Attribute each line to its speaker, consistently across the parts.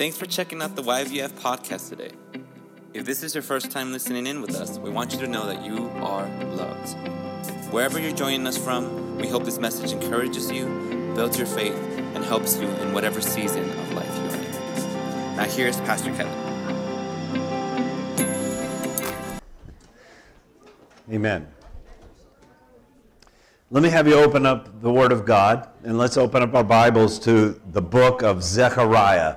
Speaker 1: Thanks for checking out the YVF podcast today. If this is your first time listening in with us, we want you to know that you are loved. Wherever you're joining us from, we hope this message encourages you, builds your faith, and helps you in whatever season of life you're in. Now, here's Pastor Kevin.
Speaker 2: Amen. Let me have you open up the Word of God, and let's open up our Bibles to the book of Zechariah.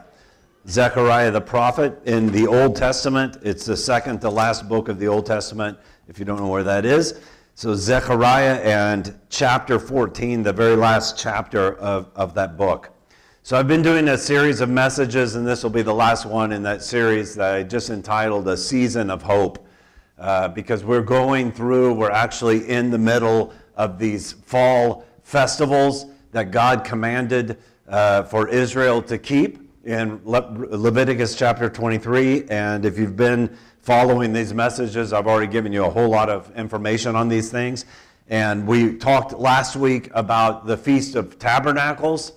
Speaker 2: Zechariah the prophet in the Old Testament. It's the second to last book of the Old Testament, if you don't know where that is. So, Zechariah and chapter 14, the very last chapter of, of that book. So, I've been doing a series of messages, and this will be the last one in that series that I just entitled A Season of Hope. Uh, because we're going through, we're actually in the middle of these fall festivals that God commanded uh, for Israel to keep in Le- Leviticus chapter 23. And if you've been following these messages, I've already given you a whole lot of information on these things. And we talked last week about the Feast of Tabernacles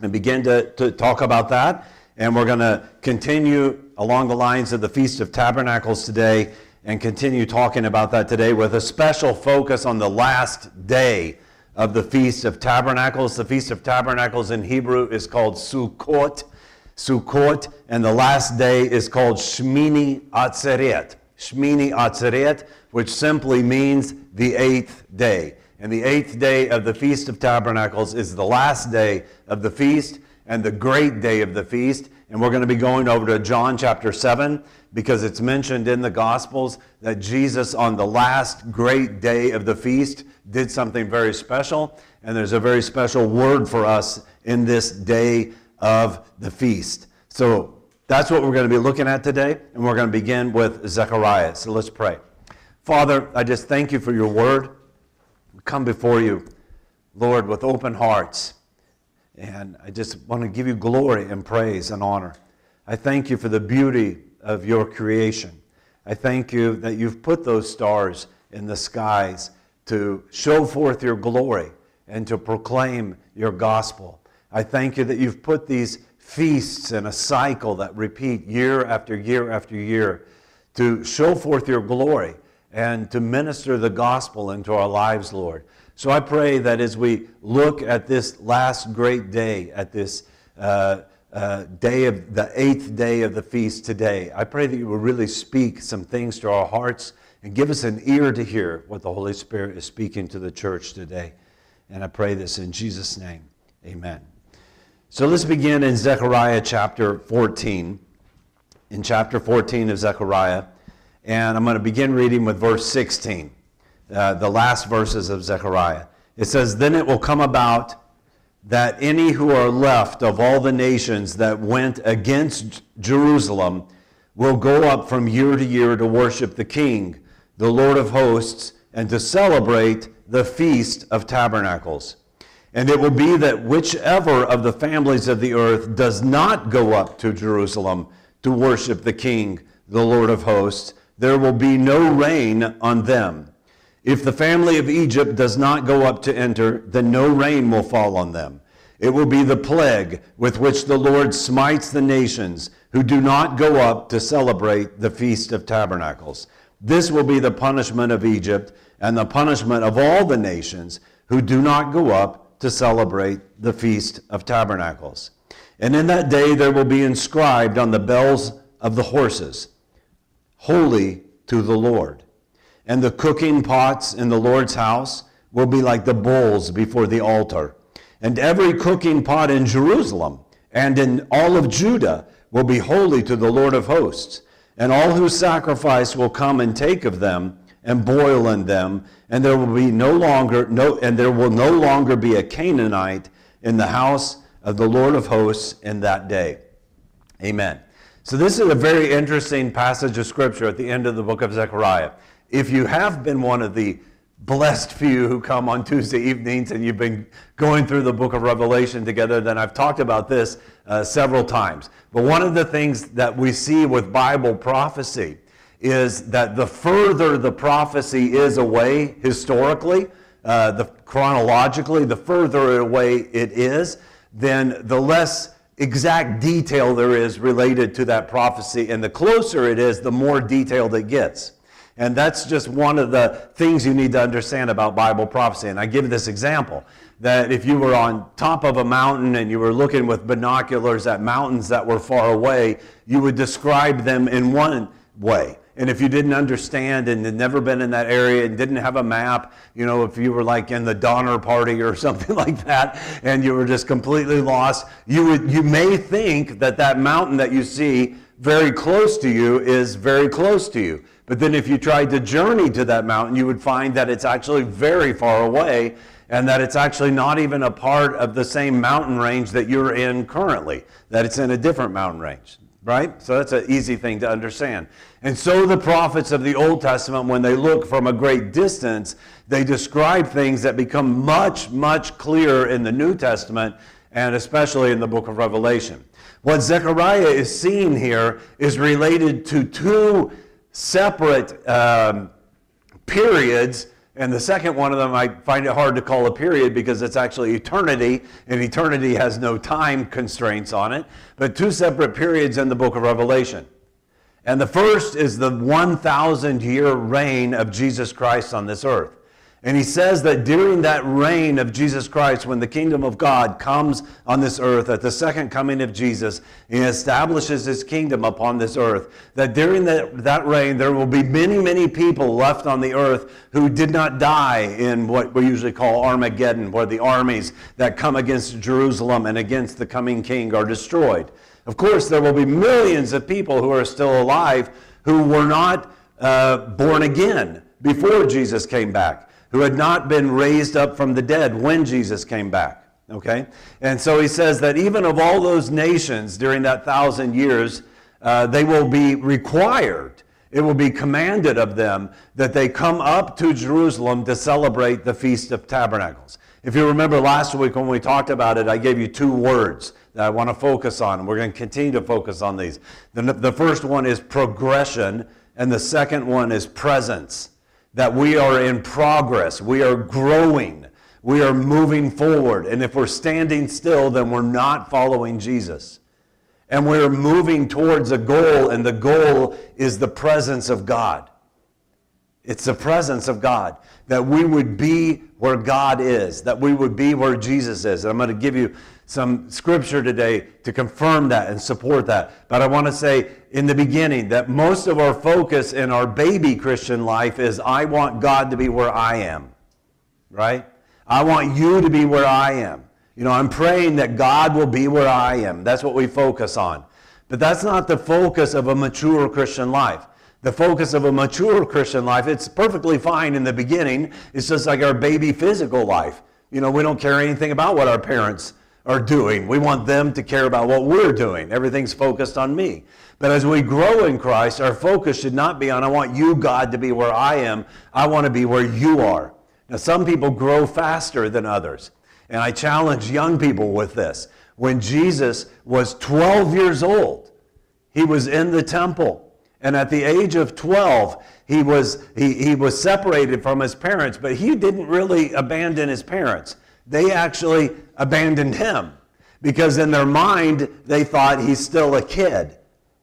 Speaker 2: and begin to, to talk about that. And we're going to continue along the lines of the Feast of Tabernacles today and continue talking about that today with a special focus on the last day of the Feast of Tabernacles. The Feast of Tabernacles in Hebrew is called Sukkot. Sukkot, and the last day is called Shmini Atzeret. Shmini Atzeret, which simply means the eighth day. And the eighth day of the Feast of Tabernacles is the last day of the feast and the great day of the feast. And we're going to be going over to John chapter 7 because it's mentioned in the Gospels that Jesus, on the last great day of the feast, did something very special. And there's a very special word for us in this day of the feast. So that's what we're going to be looking at today, and we're going to begin with Zechariah. So let's pray. Father, I just thank you for your word. We come before you, Lord, with open hearts. And I just want to give you glory and praise and honor. I thank you for the beauty of your creation. I thank you that you've put those stars in the skies to show forth your glory and to proclaim your gospel. I thank you that you've put these feasts in a cycle that repeat year after year after year to show forth your glory and to minister the gospel into our lives, Lord. So I pray that as we look at this last great day, at this uh, uh, day of the eighth day of the feast today, I pray that you will really speak some things to our hearts and give us an ear to hear what the Holy Spirit is speaking to the church today. And I pray this in Jesus' name. Amen. So let's begin in Zechariah chapter 14. In chapter 14 of Zechariah. And I'm going to begin reading with verse 16, uh, the last verses of Zechariah. It says, Then it will come about that any who are left of all the nations that went against Jerusalem will go up from year to year to worship the King, the Lord of hosts, and to celebrate the Feast of Tabernacles. And it will be that whichever of the families of the earth does not go up to Jerusalem to worship the King, the Lord of hosts, there will be no rain on them. If the family of Egypt does not go up to enter, then no rain will fall on them. It will be the plague with which the Lord smites the nations who do not go up to celebrate the Feast of Tabernacles. This will be the punishment of Egypt and the punishment of all the nations who do not go up to celebrate the Feast of Tabernacles. And in that day there will be inscribed on the bells of the horses, Holy to the Lord. And the cooking pots in the Lord's house will be like the bowls before the altar. And every cooking pot in Jerusalem and in all of Judah will be holy to the Lord of hosts. And all who sacrifice will come and take of them and boil in them, and there will be no longer no and there will no longer be a Canaanite in the house of the Lord of hosts in that day. Amen. So this is a very interesting passage of scripture at the end of the book of Zechariah. If you have been one of the blessed few who come on Tuesday evenings and you've been going through the book of Revelation together, then I've talked about this uh, several times. But one of the things that we see with Bible prophecy is that the further the prophecy is away historically, uh, the chronologically, the further away it is, then the less exact detail there is related to that prophecy. And the closer it is, the more detailed it gets. And that's just one of the things you need to understand about Bible prophecy. And I give this example that if you were on top of a mountain and you were looking with binoculars at mountains that were far away, you would describe them in one way. And if you didn't understand and had never been in that area and didn't have a map, you know, if you were like in the Donner Party or something like that, and you were just completely lost, you would you may think that that mountain that you see very close to you is very close to you. But then if you tried to journey to that mountain, you would find that it's actually very far away and that it's actually not even a part of the same mountain range that you're in currently, that it's in a different mountain range, right? So that's an easy thing to understand. And so the prophets of the Old Testament, when they look from a great distance, they describe things that become much, much clearer in the New Testament and especially in the book of Revelation. What Zechariah is seeing here is related to two separate um, periods and the second one of them, I find it hard to call a period because it's actually eternity, and eternity has no time constraints on it. But two separate periods in the book of Revelation. And the first is the 1,000 year reign of Jesus Christ on this earth. And he says that during that reign of Jesus Christ, when the kingdom of God comes on this earth, at the second coming of Jesus, he establishes his kingdom upon this earth, that during that, that reign, there will be many, many people left on the earth who did not die in what we usually call Armageddon, where the armies that come against Jerusalem and against the coming king are destroyed. Of course, there will be millions of people who are still alive who were not uh, born again before Jesus came back who had not been raised up from the dead when Jesus came back. Okay? And so he says that even of all those nations during that thousand years, uh, they will be required, it will be commanded of them that they come up to Jerusalem to celebrate the Feast of Tabernacles. If you remember last week when we talked about it, I gave you two words that I want to focus on. We're going to continue to focus on these. The, the first one is progression, and the second one is presence that we are in progress, we are growing, we are moving forward. And if we're standing still, then we're not following Jesus. And we're moving towards a goal, and the goal is the presence of God. It's the presence of God. That we would be where God is, that we would be where Jesus is. And I'm going to give you some scripture today to confirm that and support that. But I want to say in the beginning that most of our focus in our baby Christian life is I want God to be where I am, right? I want you to be where I am. You know, I'm praying that God will be where I am. That's what we focus on. But that's not the focus of a mature Christian life. The focus of a mature Christian life, it's perfectly fine in the beginning. It's just like our baby physical life. You know, we don't care anything about what our parents are doing. We want them to care about what we're doing. Everything's focused on me. But as we grow in Christ, our focus should not be on, I want you, God, to be where I am. I want to be where you are. Now, some people grow faster than others. And I challenge young people with this. When Jesus was 12 years old, he was in the temple. And at the age of 12, he was, he, he was separated from his parents, but he didn't really abandon his parents. They actually abandoned him because in their mind they thought he's still a kid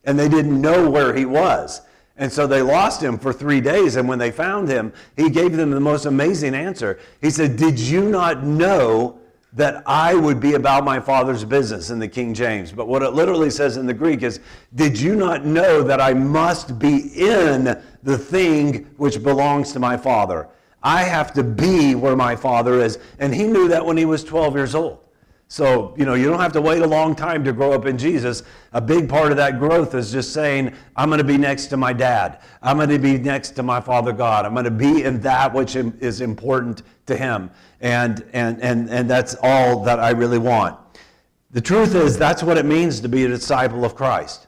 Speaker 2: and they didn't know where he was. And so they lost him for three days. And when they found him, he gave them the most amazing answer. He said, Did you not know that I would be about my father's business in the King James? But what it literally says in the Greek is, Did you not know that I must be in the thing which belongs to my father? I have to be where my father is. And he knew that when he was 12 years old. So, you know, you don't have to wait a long time to grow up in Jesus. A big part of that growth is just saying, I'm going to be next to my dad. I'm going to be next to my Father God. I'm going to be in that which is important to him. And, and, and, and that's all that I really want. The truth is, that's what it means to be a disciple of Christ.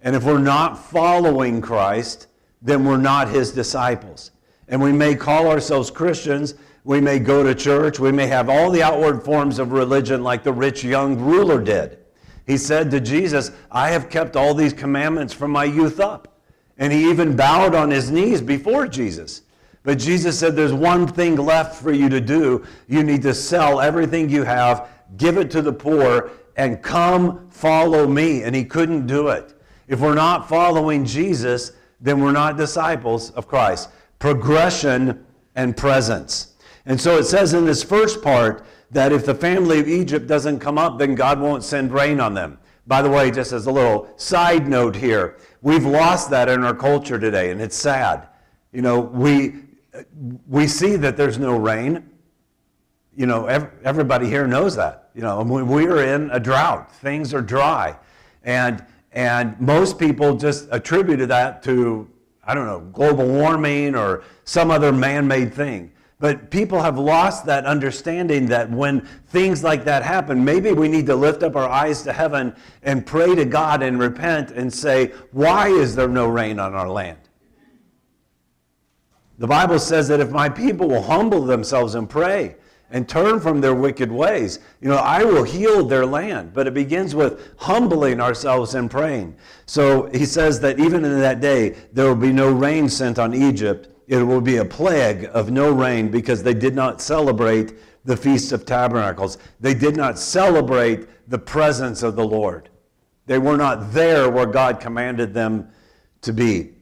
Speaker 2: And if we're not following Christ, then we're not his disciples. And we may call ourselves Christians, we may go to church, we may have all the outward forms of religion like the rich young ruler did. He said to Jesus, I have kept all these commandments from my youth up. And he even bowed on his knees before Jesus. But Jesus said, There's one thing left for you to do. You need to sell everything you have, give it to the poor, and come follow me. And he couldn't do it. If we're not following Jesus, then we're not disciples of Christ. Progression and presence. And so it says in this first part that if the family of Egypt doesn't come up, then God won't send rain on them. By the way, just as a little side note here, we've lost that in our culture today, and it's sad. You know, we, we see that there's no rain. You know, everybody here knows that. You know, we we are in a drought. Things are dry. And, and most people just attributed that to, I don't know, global warming or some other man made thing. But people have lost that understanding that when things like that happen, maybe we need to lift up our eyes to heaven and pray to God and repent and say, Why is there no rain on our land? The Bible says that if my people will humble themselves and pray and turn from their wicked ways, you know, I will heal their land. But it begins with humbling ourselves and praying. So he says that even in that day, there will be no rain sent on Egypt it will be a plague of no rain because they did not celebrate the Feast of Tabernacles. They did not celebrate the presence of the Lord. They were not there where God commanded them to be.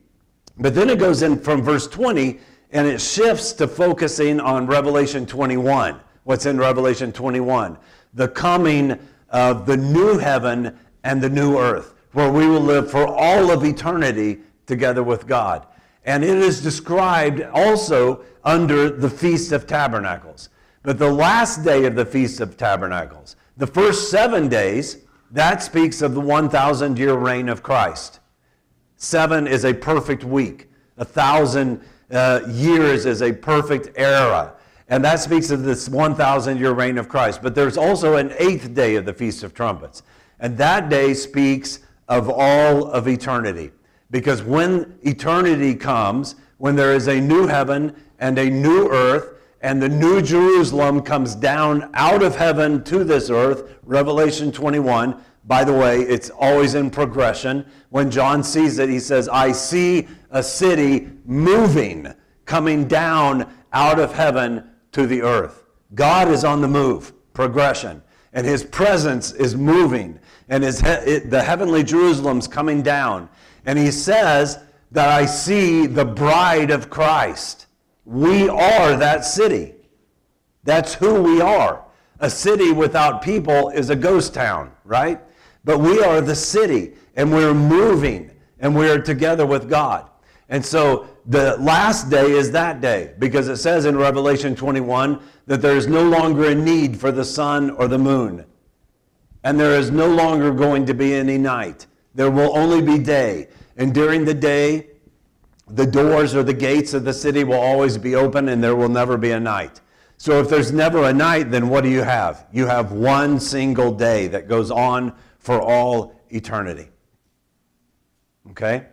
Speaker 2: But then it goes in from verse 20 and it shifts to focusing on Revelation 21. What's in Revelation 21? The coming of the new heaven and the new earth, where we will live for all of eternity together with God. And it is described also under the Feast of Tabernacles. But the last day of the Feast of Tabernacles, the first seven days, that speaks of the 1,000 year reign of Christ. Seven is a perfect week. A thousand uh, years is a perfect era. And that speaks of this 1,000 year reign of Christ. But there's also an eighth day of the Feast of Trumpets. And that day speaks of all of eternity. Because when eternity comes, when there is a new heaven and a new earth, and the new Jerusalem comes down out of heaven to this earth, Revelation 21. By the way, it's always in progression. When John sees it, he says, I see a city moving, coming down out of heaven to the earth. God is on the move, progression, and his presence is moving, and his he- the heavenly Jerusalem's coming down. And he says that I see the bride of Christ. We are that city. That's who we are. A city without people is a ghost town, right? But we are the city, and we're moving, and we're together with God. And so the last day is that day, because it says in Revelation 21 that there is no longer a need for the sun or the moon, and there is no longer going to be any night. There will only be day. And during the day, the doors or the gates of the city will always be open and there will never be a night. So if there's never a night, then what do you have? You have one single day that goes on for all eternity. Okay?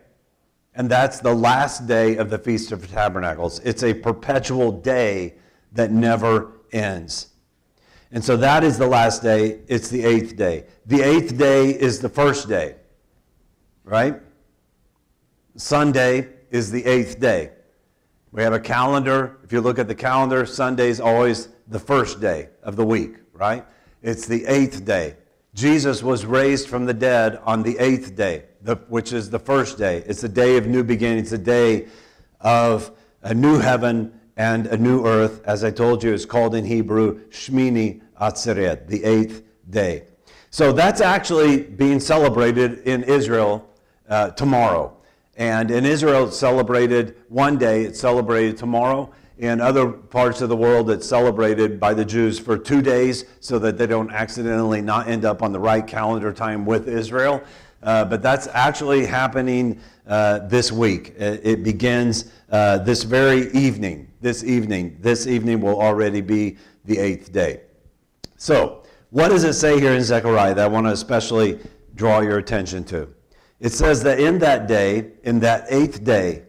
Speaker 2: And that's the last day of the Feast of Tabernacles. It's a perpetual day that never ends. And so that is the last day. It's the eighth day. The eighth day is the first day right? Sunday is the eighth day. We have a calendar. If you look at the calendar, Sunday is always the first day of the week, right? It's the eighth day. Jesus was raised from the dead on the eighth day, the, which is the first day. It's a day of new beginnings, a day of a new heaven and a new earth. As I told you, it's called in Hebrew Shmini Atzeret, the eighth day. So that's actually being celebrated in Israel uh, tomorrow. And in Israel, it's celebrated one day, it's celebrated tomorrow. In other parts of the world, it's celebrated by the Jews for two days so that they don't accidentally not end up on the right calendar time with Israel. Uh, but that's actually happening uh, this week. It, it begins uh, this very evening. This evening. This evening will already be the eighth day. So, what does it say here in Zechariah that I want to especially draw your attention to? It says that in that day, in that eighth day,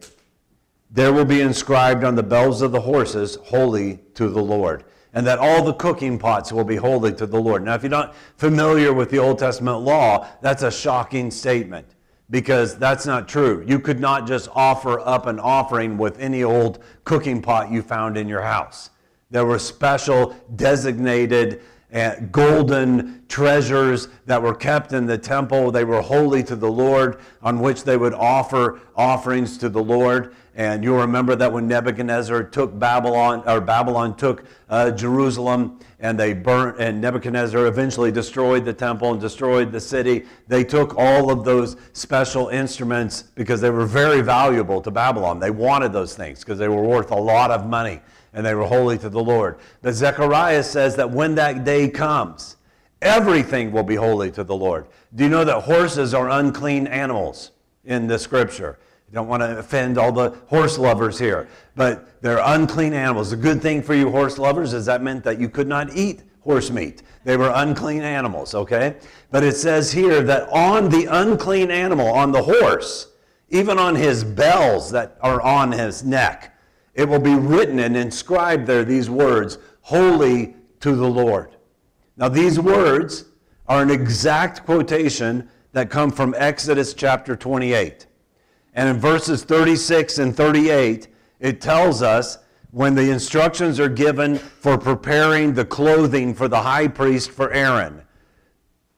Speaker 2: there will be inscribed on the bells of the horses, holy to the Lord. And that all the cooking pots will be holy to the Lord. Now, if you're not familiar with the Old Testament law, that's a shocking statement because that's not true. You could not just offer up an offering with any old cooking pot you found in your house. There were special designated and golden treasures that were kept in the temple. They were holy to the Lord, on which they would offer offerings to the Lord. And you'll remember that when Nebuchadnezzar took Babylon, or Babylon took uh, Jerusalem, and they burnt, and Nebuchadnezzar eventually destroyed the temple and destroyed the city. They took all of those special instruments because they were very valuable to Babylon. They wanted those things because they were worth a lot of money and they were holy to the Lord. But Zechariah says that when that day comes, everything will be holy to the Lord. Do you know that horses are unclean animals in the scripture? Don't want to offend all the horse lovers here, but they're unclean animals. The good thing for you horse lovers is that meant that you could not eat horse meat. They were unclean animals, okay? But it says here that on the unclean animal, on the horse, even on his bells that are on his neck, it will be written and inscribed there these words, Holy to the Lord. Now, these words are an exact quotation that come from Exodus chapter 28. And in verses 36 and 38, it tells us when the instructions are given for preparing the clothing for the high priest for Aaron,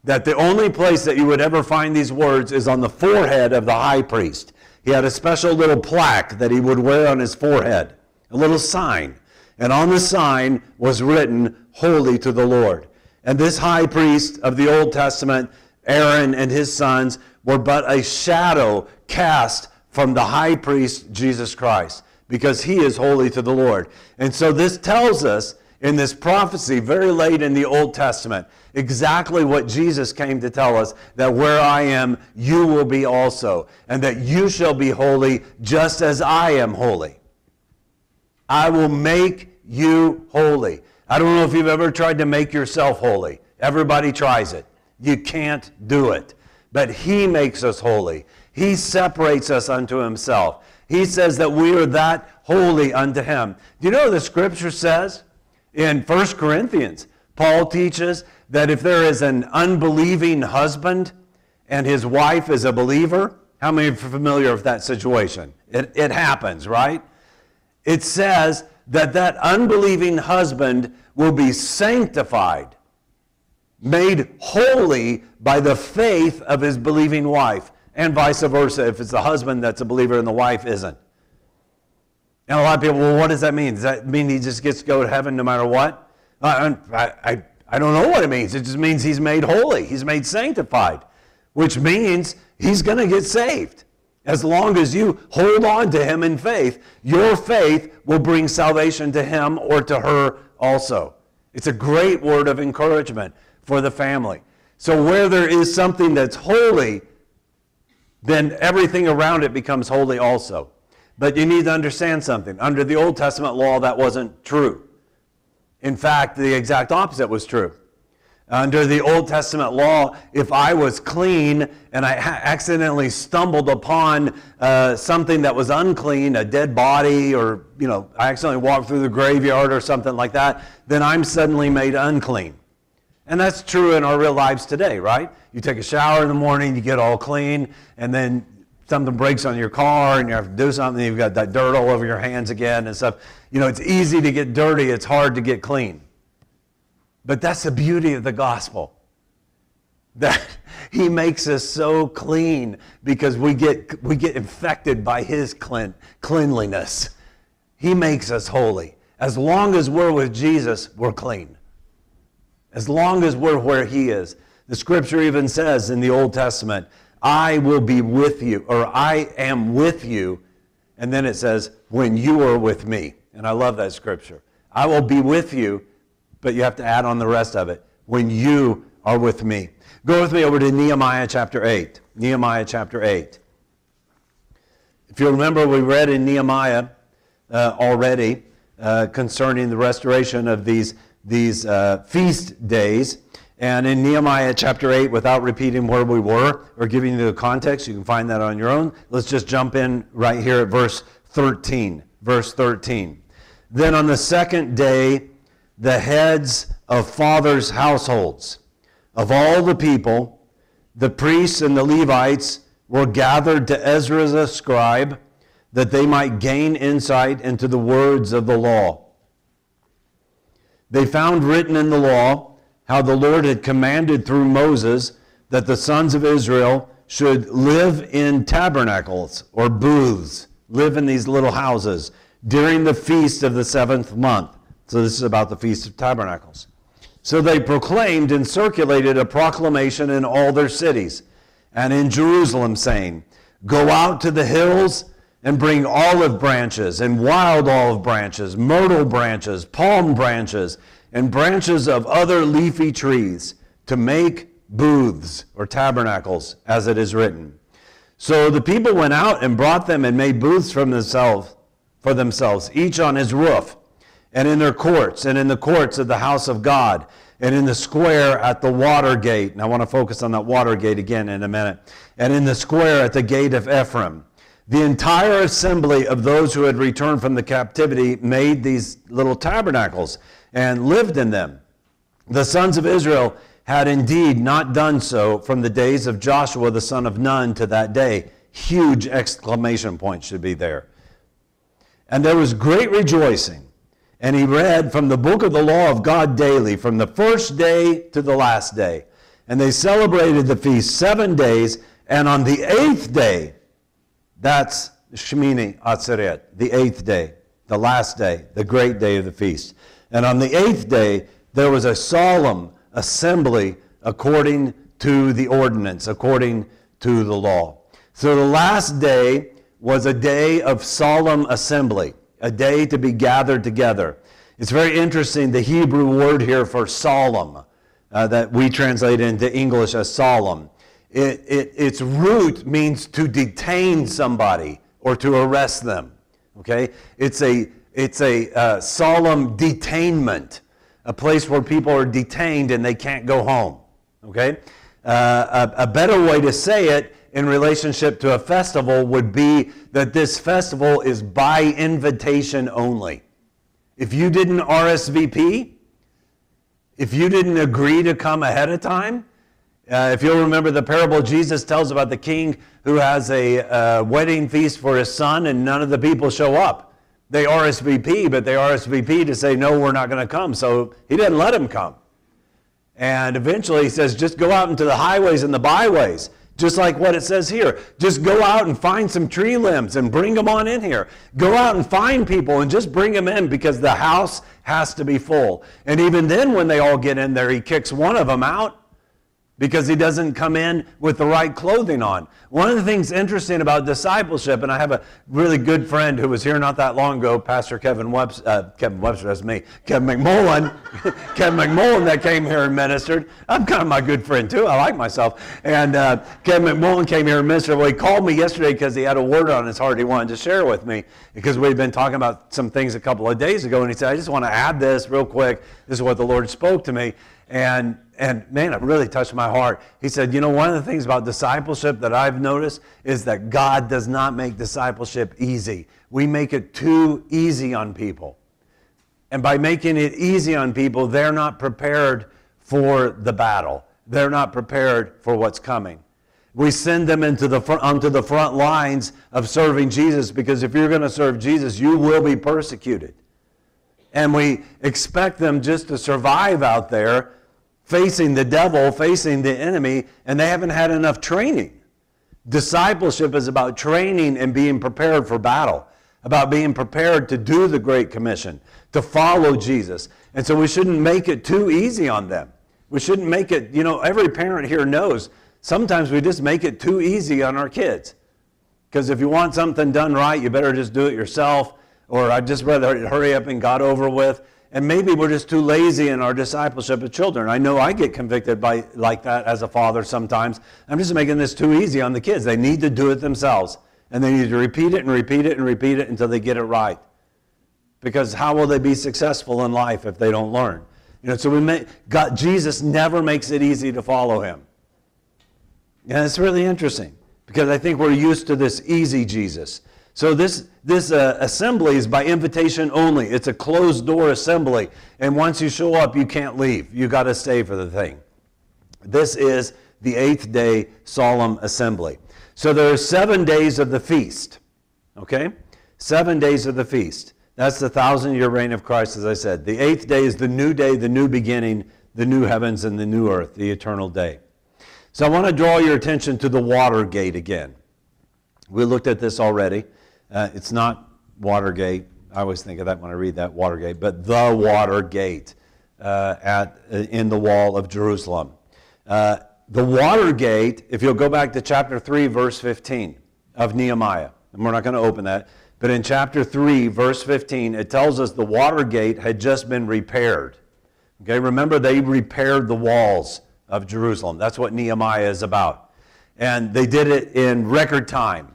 Speaker 2: that the only place that you would ever find these words is on the forehead of the high priest. He had a special little plaque that he would wear on his forehead, a little sign. And on the sign was written, Holy to the Lord. And this high priest of the Old Testament, Aaron and his sons, were but a shadow cast from the high priest, Jesus Christ, because he is holy to the Lord. And so this tells us in this prophecy very late in the Old Testament exactly what Jesus came to tell us that where I am, you will be also, and that you shall be holy just as I am holy. I will make you holy. I don't know if you've ever tried to make yourself holy. Everybody tries it. You can't do it. But He makes us holy. He separates us unto Himself. He says that we are that holy unto Him. Do you know what the scripture says in 1 Corinthians? Paul teaches that if there is an unbelieving husband and his wife is a believer, how many are familiar with that situation? It, it happens, right? It says that that unbelieving husband will be sanctified, made holy by the faith of his believing wife, and vice versa if it's the husband that's a believer and the wife isn't. And a lot of people, well, what does that mean? Does that mean he just gets to go to heaven no matter what? I, I, I don't know what it means. It just means he's made holy, he's made sanctified, which means he's going to get saved. As long as you hold on to him in faith, your faith will bring salvation to him or to her also. It's a great word of encouragement for the family. So, where there is something that's holy, then everything around it becomes holy also. But you need to understand something. Under the Old Testament law, that wasn't true. In fact, the exact opposite was true. Under the Old Testament law, if I was clean and I accidentally stumbled upon uh, something that was unclean, a dead body, or you know, I accidentally walked through the graveyard or something like that, then I'm suddenly made unclean. And that's true in our real lives today, right? You take a shower in the morning, you get all clean, and then something breaks on your car and you have to do something, you've got that dirt all over your hands again and stuff. You know, it's easy to get dirty, it's hard to get clean. But that's the beauty of the gospel. That he makes us so clean because we get, we get infected by his clean, cleanliness. He makes us holy. As long as we're with Jesus, we're clean. As long as we're where he is. The scripture even says in the Old Testament I will be with you, or I am with you. And then it says, when you are with me. And I love that scripture. I will be with you, but you have to add on the rest of it. When you are with me. Go with me over to Nehemiah chapter 8. Nehemiah chapter 8. If you remember, we read in Nehemiah uh, already uh, concerning the restoration of these, these uh, feast days. And in Nehemiah chapter 8, without repeating where we were or giving you the context, you can find that on your own. Let's just jump in right here at verse 13. Verse 13. Then on the second day, the heads of fathers' households of all the people, the priests and the Levites, were gathered to Ezra the scribe that they might gain insight into the words of the law. They found written in the law how the Lord had commanded through Moses that the sons of Israel should live in tabernacles or booths, live in these little houses during the feast of the seventh month. So, this is about the Feast of Tabernacles. So, they proclaimed and circulated a proclamation in all their cities and in Jerusalem, saying, Go out to the hills and bring olive branches and wild olive branches, myrtle branches, palm branches, and branches of other leafy trees to make booths or tabernacles, as it is written. So the people went out and brought them and made booths from themselves, for themselves, each on his roof, and in their courts, and in the courts of the house of God, and in the square at the water gate. And I want to focus on that water gate again in a minute. And in the square at the gate of Ephraim. The entire assembly of those who had returned from the captivity made these little tabernacles and lived in them. The sons of Israel had indeed not done so from the days of Joshua the son of Nun to that day. Huge exclamation point should be there. And there was great rejoicing. And he read from the book of the law of God daily, from the first day to the last day. And they celebrated the feast seven days. And on the eighth day, that's Shemini Atzeret, the eighth day, the last day, the great day of the feast. And on the eighth day, there was a solemn assembly according to the ordinance, according to the law. So the last day was a day of solemn assembly, a day to be gathered together. It's very interesting, the Hebrew word here for solemn, uh, that we translate into English as solemn. It, it, its root means to detain somebody or to arrest them. Okay? It's a, it's a uh, solemn detainment a place where people are detained and they can't go home. Okay? Uh, a, a better way to say it in relationship to a festival would be that this festival is by invitation only. If you didn't RSVP, if you didn't agree to come ahead of time, uh, if you'll remember the parable Jesus tells about the king who has a uh, wedding feast for his son and none of the people show up. They RSVP, but they RSVP to say, no, we're not going to come. So he didn't let him come. And eventually he says, just go out into the highways and the byways, just like what it says here. Just go out and find some tree limbs and bring them on in here. Go out and find people and just bring them in because the house has to be full. And even then, when they all get in there, he kicks one of them out because he doesn't come in with the right clothing on. One of the things interesting about discipleship, and I have a really good friend who was here not that long ago, Pastor Kevin Webster, uh, Kevin Webster, that's me, Kevin McMullen, Kevin McMullen that came here and ministered. I'm kind of my good friend too. I like myself. And uh, Kevin McMullen came here and ministered. Well, he called me yesterday because he had a word on his heart he wanted to share with me because we'd been talking about some things a couple of days ago, and he said, I just want to add this real quick. This is what the Lord spoke to me. And and man, it really touched my heart. He said, You know, one of the things about discipleship that I've noticed is that God does not make discipleship easy. We make it too easy on people. And by making it easy on people, they're not prepared for the battle, they're not prepared for what's coming. We send them into the front, onto the front lines of serving Jesus because if you're going to serve Jesus, you will be persecuted. And we expect them just to survive out there facing the devil, facing the enemy, and they haven't had enough training. Discipleship is about training and being prepared for battle, about being prepared to do the Great Commission, to follow Jesus. And so we shouldn't make it too easy on them. We shouldn't make it, you know, every parent here knows sometimes we just make it too easy on our kids. Because if you want something done right, you better just do it yourself, or I'd just rather hurry up and got over with. And maybe we're just too lazy in our discipleship of children. I know I get convicted by like that as a father sometimes. I'm just making this too easy on the kids. They need to do it themselves. And they need to repeat it and repeat it and repeat it until they get it right. Because how will they be successful in life if they don't learn? You know, so we may, God, Jesus never makes it easy to follow him. And it's really interesting because I think we're used to this easy Jesus. So this, this uh, assembly is by invitation only. It's a closed door assembly. And once you show up, you can't leave. You got to stay for the thing. This is the eighth day solemn assembly. So there are seven days of the feast. Okay? Seven days of the feast. That's the thousand year reign of Christ, as I said. The eighth day is the new day, the new beginning, the new heavens and the new earth, the eternal day. So I want to draw your attention to the water gate again. We looked at this already. Uh, it's not Watergate. I always think of that when I read that Watergate, but the Watergate uh, at, uh, in the wall of Jerusalem. Uh, the Watergate, if you'll go back to chapter 3, verse 15 of Nehemiah, and we're not going to open that, but in chapter 3, verse 15, it tells us the Watergate had just been repaired. Okay, remember they repaired the walls of Jerusalem. That's what Nehemiah is about. And they did it in record time.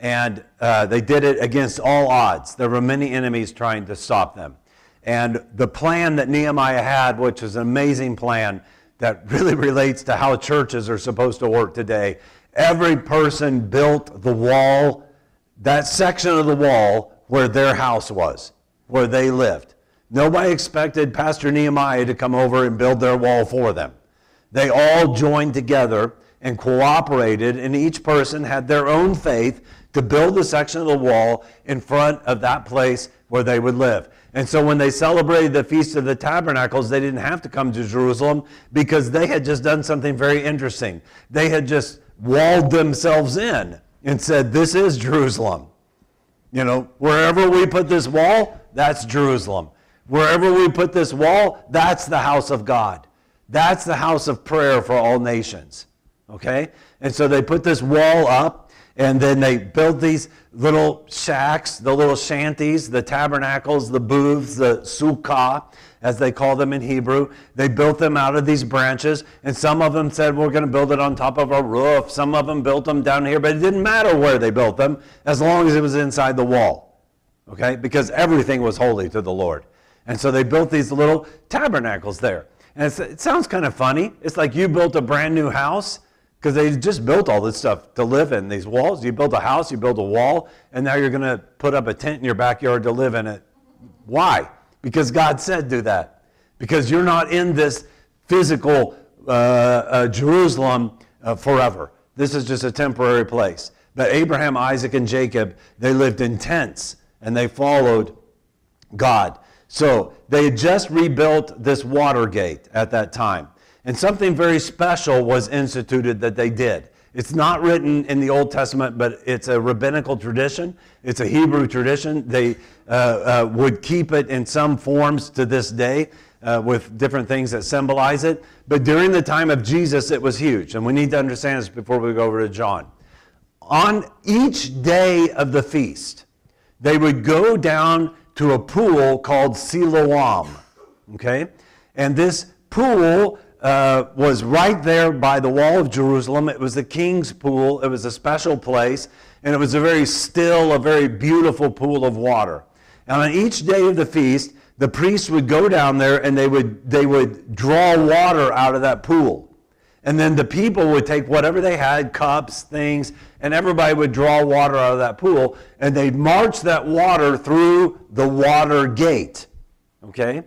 Speaker 2: And uh, they did it against all odds. There were many enemies trying to stop them. And the plan that Nehemiah had, which is an amazing plan that really relates to how churches are supposed to work today, every person built the wall, that section of the wall where their house was, where they lived. Nobody expected Pastor Nehemiah to come over and build their wall for them. They all joined together and cooperated, and each person had their own faith to build a section of the wall in front of that place where they would live. And so when they celebrated the Feast of the Tabernacles, they didn't have to come to Jerusalem because they had just done something very interesting. They had just walled themselves in and said, This is Jerusalem. You know, wherever we put this wall, that's Jerusalem. Wherever we put this wall, that's the house of God. That's the house of prayer for all nations. Okay? And so they put this wall up, and then they built these little shacks, the little shanties, the tabernacles, the booths, the sukkah, as they call them in Hebrew. They built them out of these branches, and some of them said, We're going to build it on top of a roof. Some of them built them down here, but it didn't matter where they built them as long as it was inside the wall. Okay? Because everything was holy to the Lord. And so they built these little tabernacles there. And it sounds kind of funny. It's like you built a brand new house because they just built all this stuff to live in these walls. You build a house, you build a wall, and now you're going to put up a tent in your backyard to live in it. Why? Because God said do that. Because you're not in this physical uh, uh, Jerusalem uh, forever. This is just a temporary place. But Abraham, Isaac, and Jacob, they lived in tents and they followed God. So they had just rebuilt this water gate at that time. And something very special was instituted that they did. It's not written in the Old Testament, but it's a rabbinical tradition. It's a Hebrew tradition. They uh, uh, would keep it in some forms to this day uh, with different things that symbolize it. But during the time of Jesus, it was huge. And we need to understand this before we go over to John. On each day of the feast, they would go down to a pool called Siloam. Okay? And this pool uh, was right there by the wall of Jerusalem. It was the king's pool, it was a special place, and it was a very still, a very beautiful pool of water. And on each day of the feast, the priests would go down there and they would, they would draw water out of that pool. And then the people would take whatever they had, cups, things, and everybody would draw water out of that pool, and they'd march that water through the water gate. Okay?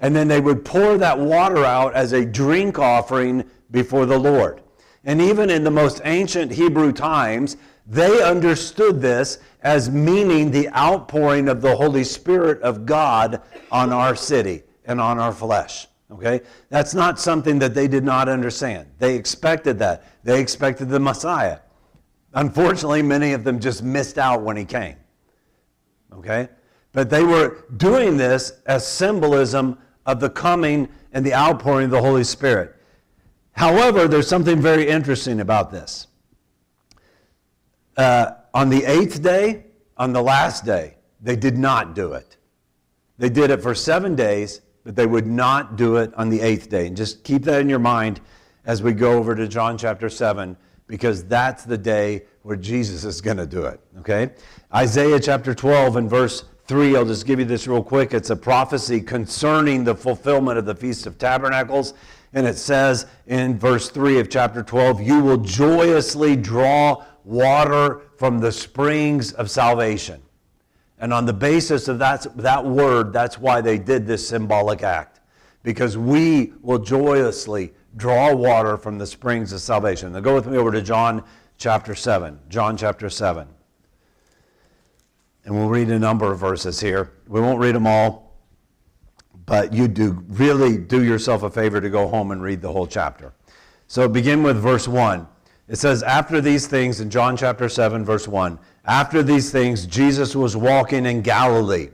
Speaker 2: And then they would pour that water out as a drink offering before the Lord. And even in the most ancient Hebrew times, they understood this as meaning the outpouring of the Holy Spirit of God on our city and on our flesh. Okay? That's not something that they did not understand. They expected that. They expected the Messiah. Unfortunately, many of them just missed out when he came. Okay? But they were doing this as symbolism of the coming and the outpouring of the Holy Spirit. However, there's something very interesting about this. Uh, on the eighth day, on the last day, they did not do it. They did it for seven days but they would not do it on the eighth day. And just keep that in your mind as we go over to John chapter 7, because that's the day where Jesus is going to do it. Okay? Isaiah chapter 12 and verse 3, I'll just give you this real quick. It's a prophecy concerning the fulfillment of the Feast of Tabernacles. And it says in verse 3 of chapter 12, You will joyously draw water from the springs of salvation. And on the basis of that, that word, that's why they did this symbolic act. Because we will joyously draw water from the springs of salvation. Now go with me over to John chapter 7. John chapter 7. And we'll read a number of verses here. We won't read them all. but you do really do yourself a favor to go home and read the whole chapter. So begin with verse 1. It says, After these things, in John chapter 7, verse 1, after these things, Jesus was walking in Galilee,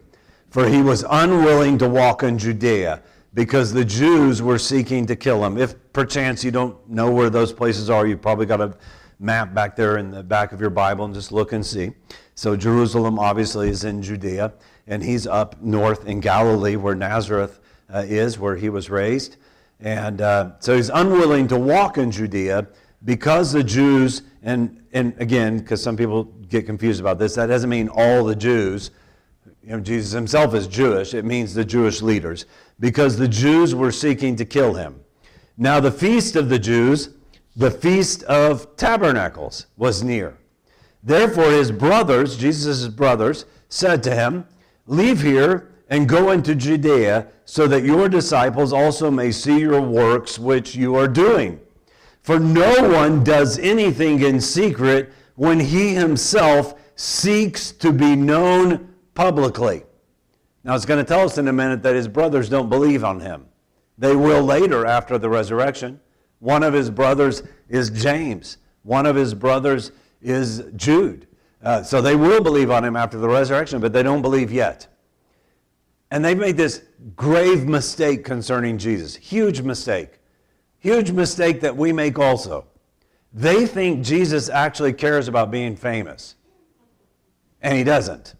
Speaker 2: for he was unwilling to walk in Judea because the Jews were seeking to kill him. If perchance you don't know where those places are, you probably got a map back there in the back of your Bible and just look and see. So Jerusalem obviously is in Judea, and he's up north in Galilee where Nazareth uh, is, where he was raised. And uh, so he's unwilling to walk in Judea because the Jews, and, and again, because some people get confused about this, that doesn't mean all the Jews. You know, Jesus himself is Jewish. It means the Jewish leaders because the Jews were seeking to kill him. Now, the feast of the Jews, the feast of tabernacles, was near. Therefore, his brothers, Jesus' brothers, said to him, Leave here and go into Judea, so that your disciples also may see your works which you are doing. For no one does anything in secret when he himself seeks to be known publicly. Now, it's going to tell us in a minute that his brothers don't believe on him. They will later after the resurrection. One of his brothers is James, one of his brothers is Jude. Uh, so they will believe on him after the resurrection, but they don't believe yet. And they've made this grave mistake concerning Jesus. Huge mistake. Huge mistake that we make also. They think Jesus actually cares about being famous, and he doesn't.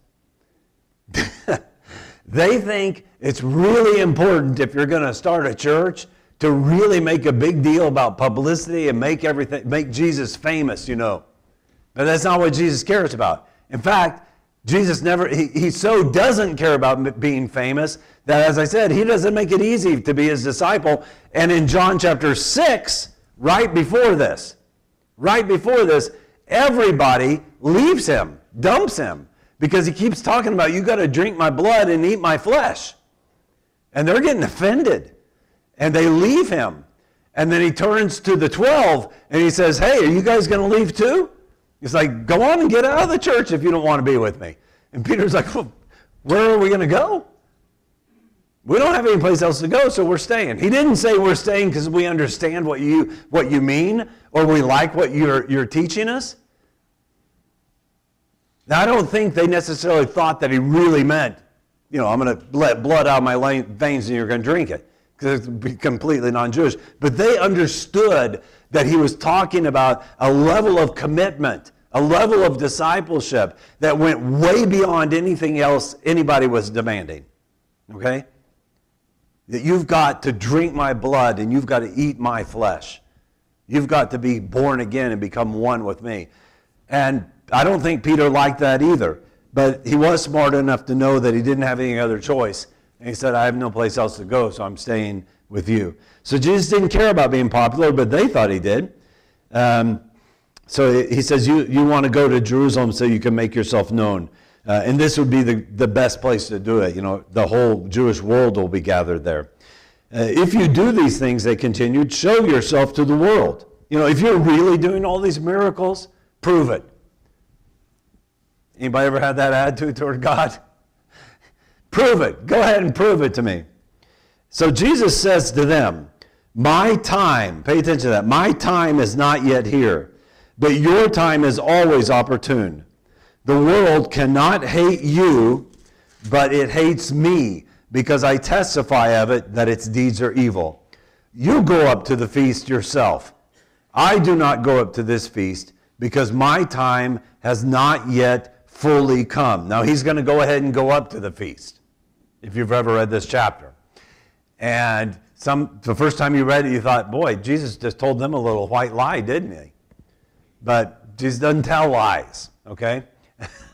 Speaker 2: they think it's really important if you're going to start a church to really make a big deal about publicity and make everything make Jesus famous, you know. But that's not what Jesus cares about. In fact, Jesus never, he, he so doesn't care about being famous that, as I said, he doesn't make it easy to be his disciple. And in John chapter 6, right before this, right before this, everybody leaves him, dumps him, because he keeps talking about, you got to drink my blood and eat my flesh. And they're getting offended. And they leave him. And then he turns to the 12 and he says, Hey, are you guys going to leave too? He's like, Go on and get out of the church if you don't want to be with me. And Peter's like, well, Where are we going to go? We don't have any place else to go, so we're staying. He didn't say we're staying because we understand what you, what you mean or we like what you're, you're teaching us. Now, I don't think they necessarily thought that he really meant, you know, I'm going to let blood out of my veins and you're going to drink it because it's completely non Jewish. But they understood that he was talking about a level of commitment, a level of discipleship that went way beyond anything else anybody was demanding. Okay? That you've got to drink my blood and you've got to eat my flesh. You've got to be born again and become one with me. And I don't think Peter liked that either. But he was smart enough to know that he didn't have any other choice. And he said, I have no place else to go, so I'm staying with you. So Jesus didn't care about being popular, but they thought he did. Um, so he says, you, you want to go to Jerusalem so you can make yourself known. Uh, and this would be the, the best place to do it. You know, the whole Jewish world will be gathered there. Uh, if you do these things, they continued, show yourself to the world. You know, if you're really doing all these miracles, prove it. Anybody ever had that attitude toward God? prove it. Go ahead and prove it to me. So Jesus says to them, My time, pay attention to that, my time is not yet here, but your time is always opportune. The world cannot hate you, but it hates me because I testify of it that its deeds are evil. You go up to the feast yourself. I do not go up to this feast because my time has not yet fully come. Now he's going to go ahead and go up to the feast, if you've ever read this chapter. And some, the first time you read it, you thought, boy, Jesus just told them a little white lie, didn't he? But Jesus doesn't tell lies, okay?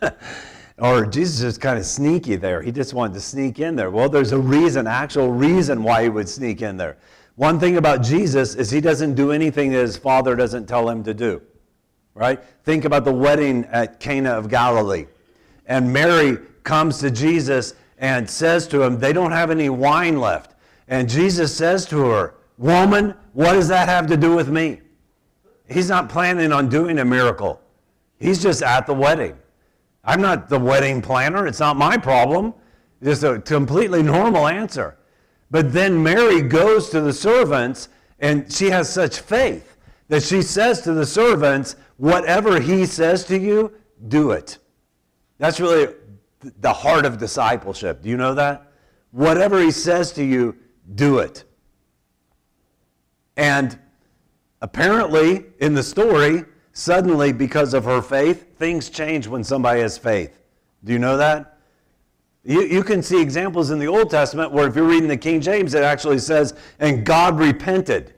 Speaker 2: or Jesus is kind of sneaky there. He just wanted to sneak in there. Well, there's a reason, actual reason why he would sneak in there. One thing about Jesus is he doesn't do anything that his father doesn't tell him to do. Right? Think about the wedding at Cana of Galilee. And Mary comes to Jesus and says to him, They don't have any wine left. And Jesus says to her, Woman, what does that have to do with me? He's not planning on doing a miracle. He's just at the wedding. I'm not the wedding planner. It's not my problem. Just a completely normal answer. But then Mary goes to the servants and she has such faith that she says to the servants, Whatever he says to you, do it. That's really the heart of discipleship. Do you know that? Whatever he says to you, do it. And apparently, in the story, suddenly, because of her faith, things change when somebody has faith. Do you know that? You, you can see examples in the Old Testament where, if you're reading the King James, it actually says, and God repented.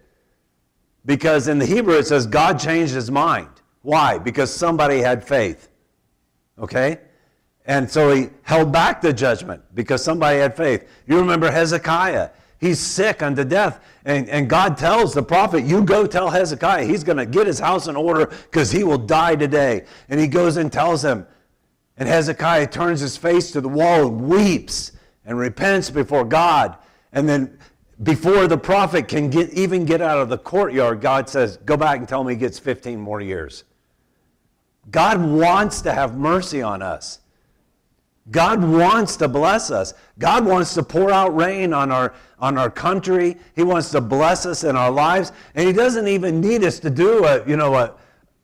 Speaker 2: Because in the Hebrew, it says God changed his mind. Why? Because somebody had faith. Okay? And so he held back the judgment because somebody had faith. You remember Hezekiah. He's sick unto death. And, and God tells the prophet, You go tell Hezekiah he's going to get his house in order because he will die today. And he goes and tells him. And Hezekiah turns his face to the wall and weeps and repents before God. And then before the prophet can get, even get out of the courtyard, God says, Go back and tell me he gets 15 more years. God wants to have mercy on us. God wants to bless us. God wants to pour out rain on our, on our country. He wants to bless us in our lives. And He doesn't even need us to do a, you know, a,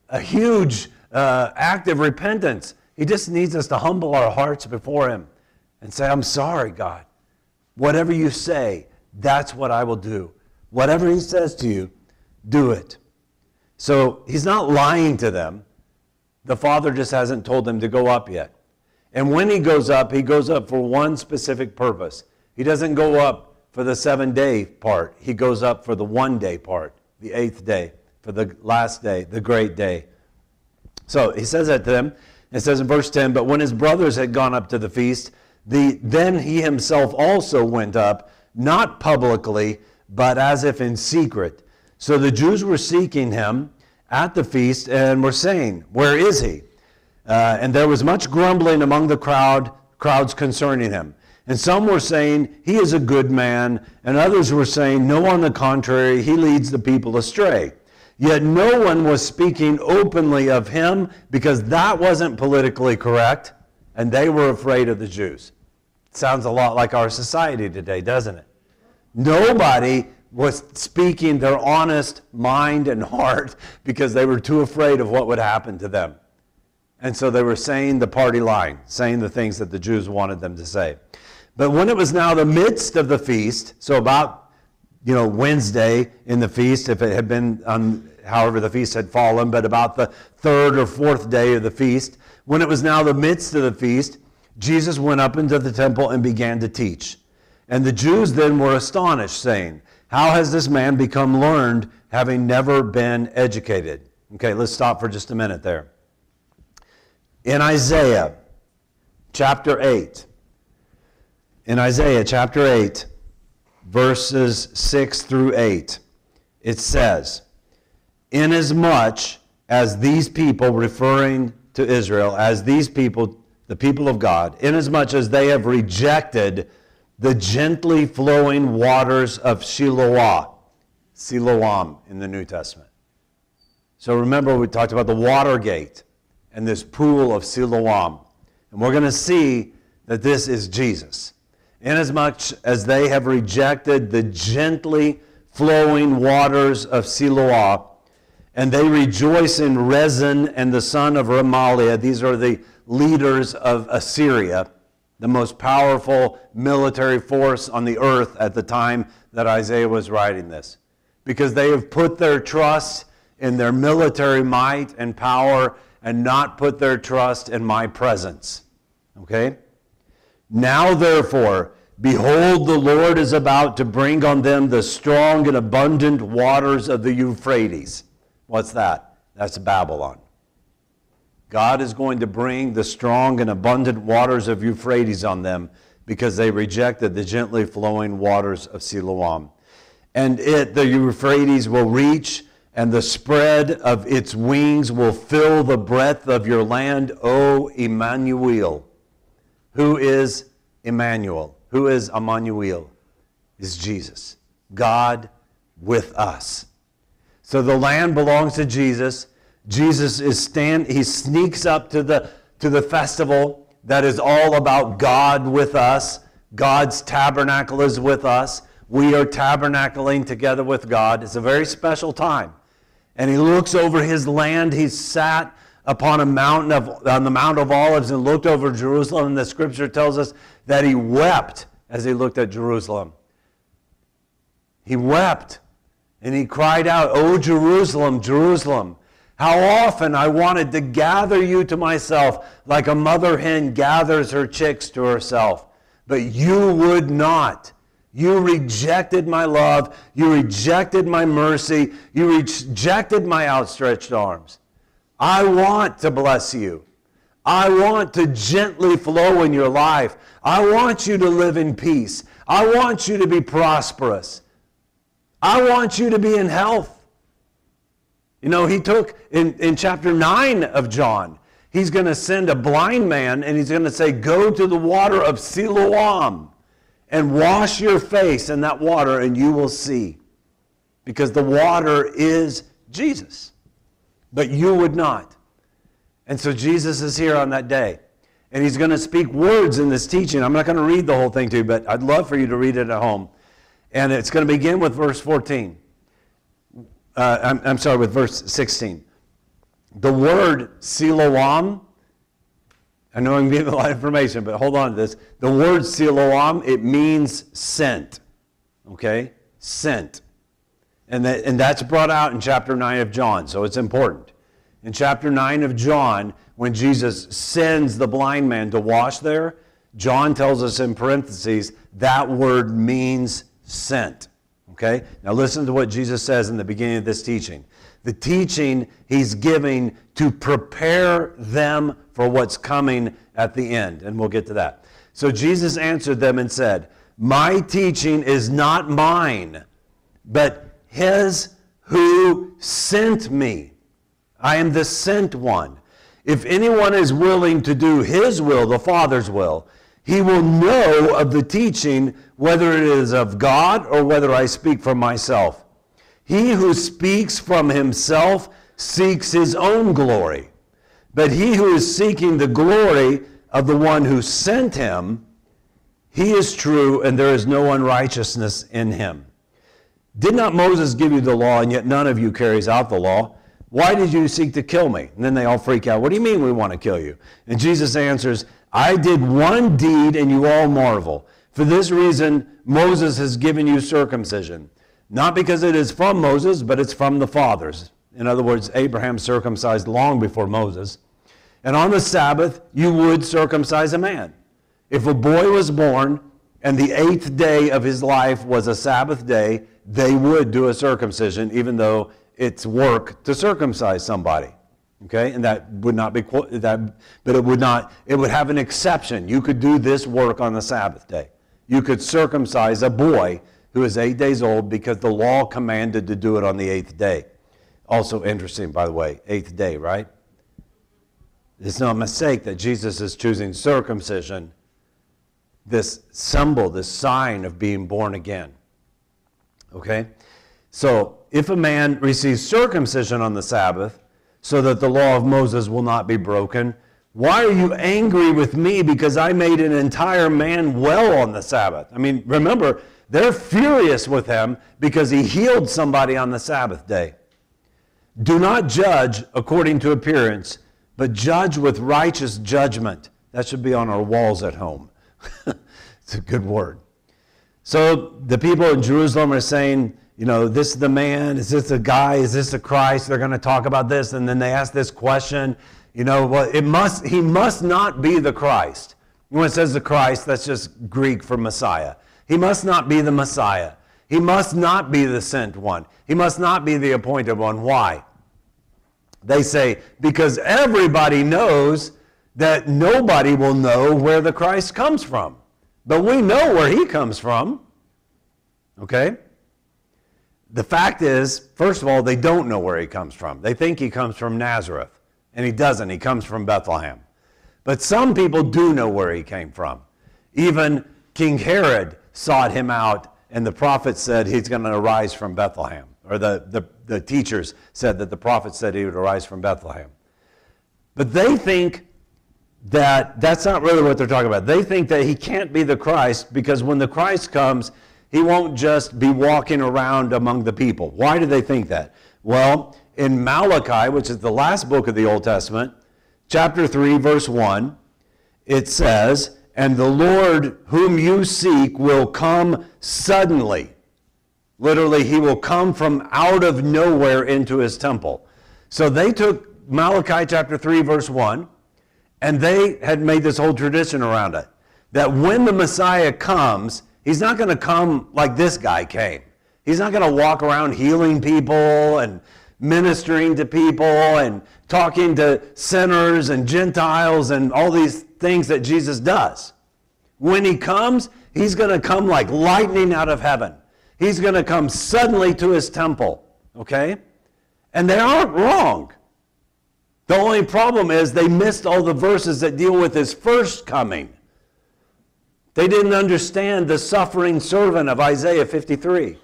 Speaker 2: a huge uh, act of repentance. He just needs us to humble our hearts before Him and say, I'm sorry, God. Whatever you say, that's what I will do. Whatever He says to you, do it. So He's not lying to them. The Father just hasn't told them to go up yet. And when he goes up, he goes up for one specific purpose. He doesn't go up for the seven day part, he goes up for the one day part, the eighth day, for the last day, the great day. So he says that to them. It says in verse 10 But when his brothers had gone up to the feast, the, then he himself also went up, not publicly, but as if in secret. So the Jews were seeking him at the feast and were saying, Where is he? Uh, and there was much grumbling among the crowd, crowds concerning him. And some were saying, He is a good man. And others were saying, No, on the contrary, he leads the people astray. Yet no one was speaking openly of him because that wasn't politically correct, and they were afraid of the Jews. Sounds a lot like our society today, doesn't it? Nobody was speaking their honest mind and heart because they were too afraid of what would happen to them. And so they were saying the party line, saying the things that the Jews wanted them to say. But when it was now the midst of the feast, so about you know Wednesday in the feast, if it had been on however the feast had fallen, but about the third or fourth day of the feast, when it was now the midst of the feast, Jesus went up into the temple and began to teach. And the Jews then were astonished, saying, How has this man become learned, having never been educated? Okay, let's stop for just a minute there in Isaiah chapter 8. In Isaiah chapter 8, verses 6 through 8, it says, Inasmuch as these people, referring to Israel, as these people, the people of God, inasmuch as they have rejected the gently flowing waters of Shiloah, Siloam in the New Testament. So remember, we talked about the water gate and this pool of Siloam. And we're going to see that this is Jesus. Inasmuch as they have rejected the gently flowing waters of Siloam, and they rejoice in Rezin and the son of Remaliah. These are the leaders of Assyria, the most powerful military force on the earth at the time that Isaiah was writing this. Because they have put their trust in their military might and power and not put their trust in my presence. Okay? Now, therefore, behold, the Lord is about to bring on them the strong and abundant waters of the Euphrates. What's that? That's Babylon. God is going to bring the strong and abundant waters of Euphrates on them because they rejected the gently flowing waters of Siloam. And it, the Euphrates, will reach and the spread of its wings will fill the breadth of your land, O Emmanuel. Who is Emmanuel? Who is Emmanuel? Is Jesus. God with us. So the land belongs to Jesus. Jesus is stand he sneaks up to the to the festival that is all about God with us. God's tabernacle is with us. we are tabernacling together with God. It's a very special time. And he looks over his land. He sat upon a mountain of, on the Mount of Olives and looked over Jerusalem. And the scripture tells us that he wept as he looked at Jerusalem. He wept and he cried out, O Jerusalem, Jerusalem, how often I wanted to gather you to myself like a mother hen gathers her chicks to herself, but you would not. You rejected my love. You rejected my mercy. You rejected my outstretched arms. I want to bless you. I want to gently flow in your life. I want you to live in peace. I want you to be prosperous. I want you to be in health. You know, he took in, in chapter 9 of John, he's going to send a blind man and he's going to say, Go to the water of Siloam and wash your face in that water and you will see. Because the water is Jesus. But you would not. And so Jesus is here on that day. And he's going to speak words in this teaching. I'm not going to read the whole thing to you, but I'd love for you to read it at home. And it's going to begin with verse 14. Uh, I'm, I'm sorry, with verse 16. The word Siloam, I know I'm giving a lot of information, but hold on to this. The word Siloam, it means sent. Okay? Sent. And, that, and that's brought out in chapter 9 of John, so it's important. In chapter 9 of John, when Jesus sends the blind man to wash there, John tells us in parentheses that word means sent. Okay? Now listen to what Jesus says in the beginning of this teaching. The teaching he's giving to prepare them for what's coming at the end. And we'll get to that. So Jesus answered them and said, My teaching is not mine, but his who sent me. I am the sent one. If anyone is willing to do his will, the Father's will, he will know of the teaching whether it is of God or whether I speak from myself. He who speaks from himself seeks his own glory. But he who is seeking the glory of the one who sent him, he is true, and there is no unrighteousness in him. Did not Moses give you the law, and yet none of you carries out the law? Why did you seek to kill me? And then they all freak out. What do you mean we want to kill you? And Jesus answers, I did one deed and you all marvel. For this reason, Moses has given you circumcision. Not because it is from Moses, but it's from the fathers. In other words, Abraham circumcised long before Moses. And on the Sabbath, you would circumcise a man. If a boy was born and the eighth day of his life was a Sabbath day, they would do a circumcision, even though it's work to circumcise somebody. Okay, and that would not be that, but it would not. It would have an exception. You could do this work on the Sabbath day. You could circumcise a boy who is eight days old because the law commanded to do it on the eighth day. Also interesting, by the way, eighth day, right? It's no mistake that Jesus is choosing circumcision, this symbol, this sign of being born again. Okay? So, if a man receives circumcision on the Sabbath, so that the law of Moses will not be broken. Why are you angry with me because I made an entire man well on the Sabbath? I mean, remember, they're furious with him because he healed somebody on the Sabbath day. Do not judge according to appearance, but judge with righteous judgment. That should be on our walls at home. it's a good word. So the people in Jerusalem are saying, you know, this is the man, is this the guy, is this the Christ? They're going to talk about this, and then they ask this question, you know, well, it must, he must not be the Christ. When it says the Christ, that's just Greek for Messiah. He must not be the Messiah. He must not be the sent one. He must not be the appointed one. Why? They say, because everybody knows that nobody will know where the Christ comes from. But we know where he comes from. Okay? The fact is, first of all, they don't know where he comes from. They think he comes from Nazareth, and he doesn't. He comes from Bethlehem. But some people do know where he came from. Even King Herod sought him out, and the prophet said he's going to arise from Bethlehem. Or the, the, the teachers said that the prophet said he would arise from Bethlehem. But they think that that's not really what they're talking about. They think that he can't be the Christ because when the Christ comes, He won't just be walking around among the people. Why do they think that? Well, in Malachi, which is the last book of the Old Testament, chapter 3, verse 1, it says, And the Lord whom you seek will come suddenly. Literally, he will come from out of nowhere into his temple. So they took Malachi chapter 3, verse 1, and they had made this whole tradition around it that when the Messiah comes, he's not going to come like this guy came. He's not going to walk around healing people and ministering to people and talking to sinners and Gentiles and all these things that Jesus does. When he comes, he's going to come like lightning out of heaven. He's going to come suddenly to his temple, okay? And they aren't wrong. The only problem is they missed all the verses that deal with his first coming. They didn't understand the suffering servant of Isaiah 53.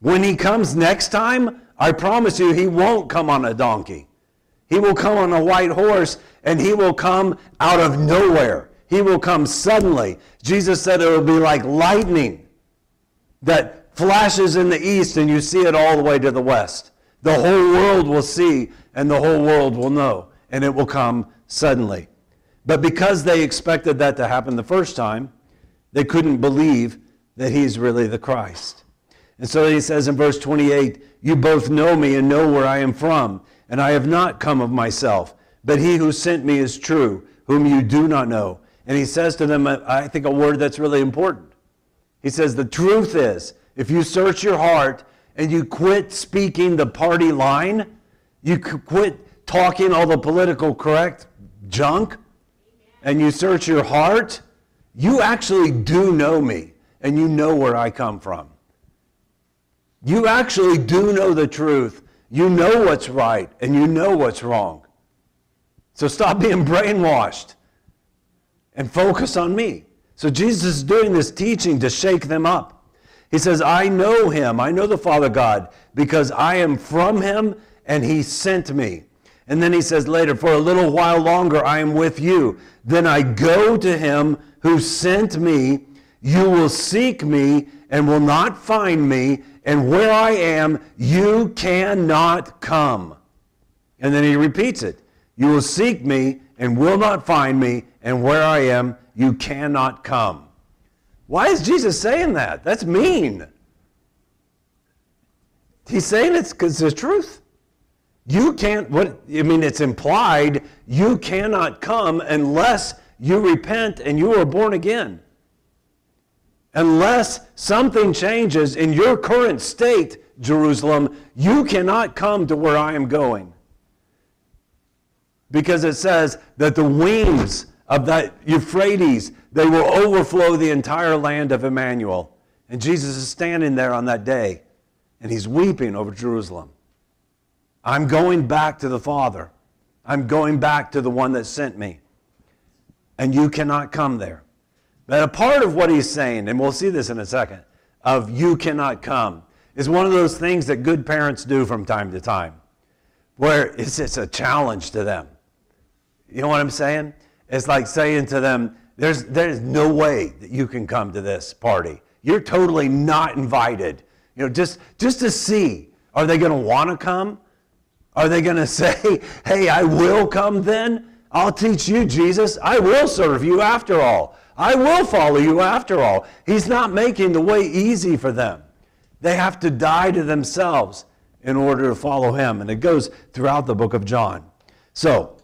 Speaker 2: When he comes next time, I promise you, he won't come on a donkey. He will come on a white horse and he will come out of nowhere. He will come suddenly. Jesus said it will be like lightning that flashes in the east and you see it all the way to the west. The whole world will see and the whole world will know, and it will come suddenly. But because they expected that to happen the first time, they couldn't believe that he's really the Christ. And so he says in verse 28 You both know me and know where I am from, and I have not come of myself, but he who sent me is true, whom you do not know. And he says to them, uh, I think, a word that's really important. He says, The truth is, if you search your heart and you quit speaking the party line, you quit talking all the political correct junk, and you search your heart, you actually do know me and you know where I come from. You actually do know the truth. You know what's right and you know what's wrong. So stop being brainwashed and focus on me. So Jesus is doing this teaching to shake them up. He says, I know him. I know the Father God because I am from him and he sent me. And then he says later, For a little while longer I am with you. Then I go to him who sent me. You will seek me and will not find me. And where I am, you cannot come. And then he repeats it You will seek me and will not find me. And where I am, you cannot come. Why is Jesus saying that? That's mean. He's saying it's because the truth. You can't, what, I mean, it's implied you cannot come unless you repent and you are born again. Unless something changes in your current state, Jerusalem, you cannot come to where I am going. Because it says that the wings of that Euphrates, they will overflow the entire land of Emmanuel. And Jesus is standing there on that day, and he's weeping over Jerusalem. I'm going back to the Father. I'm going back to the one that sent me. And you cannot come there. But a part of what he's saying, and we'll see this in a second, of you cannot come, is one of those things that good parents do from time to time, where it's, it's a challenge to them. You know what I'm saying? It's like saying to them, there's, there's no way that you can come to this party. You're totally not invited. You know, just, just to see, are they going to want to come? Are they going to say, hey, I will come then? I'll teach you, Jesus. I will serve you after all. I will follow you after all. He's not making the way easy for them. They have to die to themselves in order to follow him. And it goes throughout the book of John. So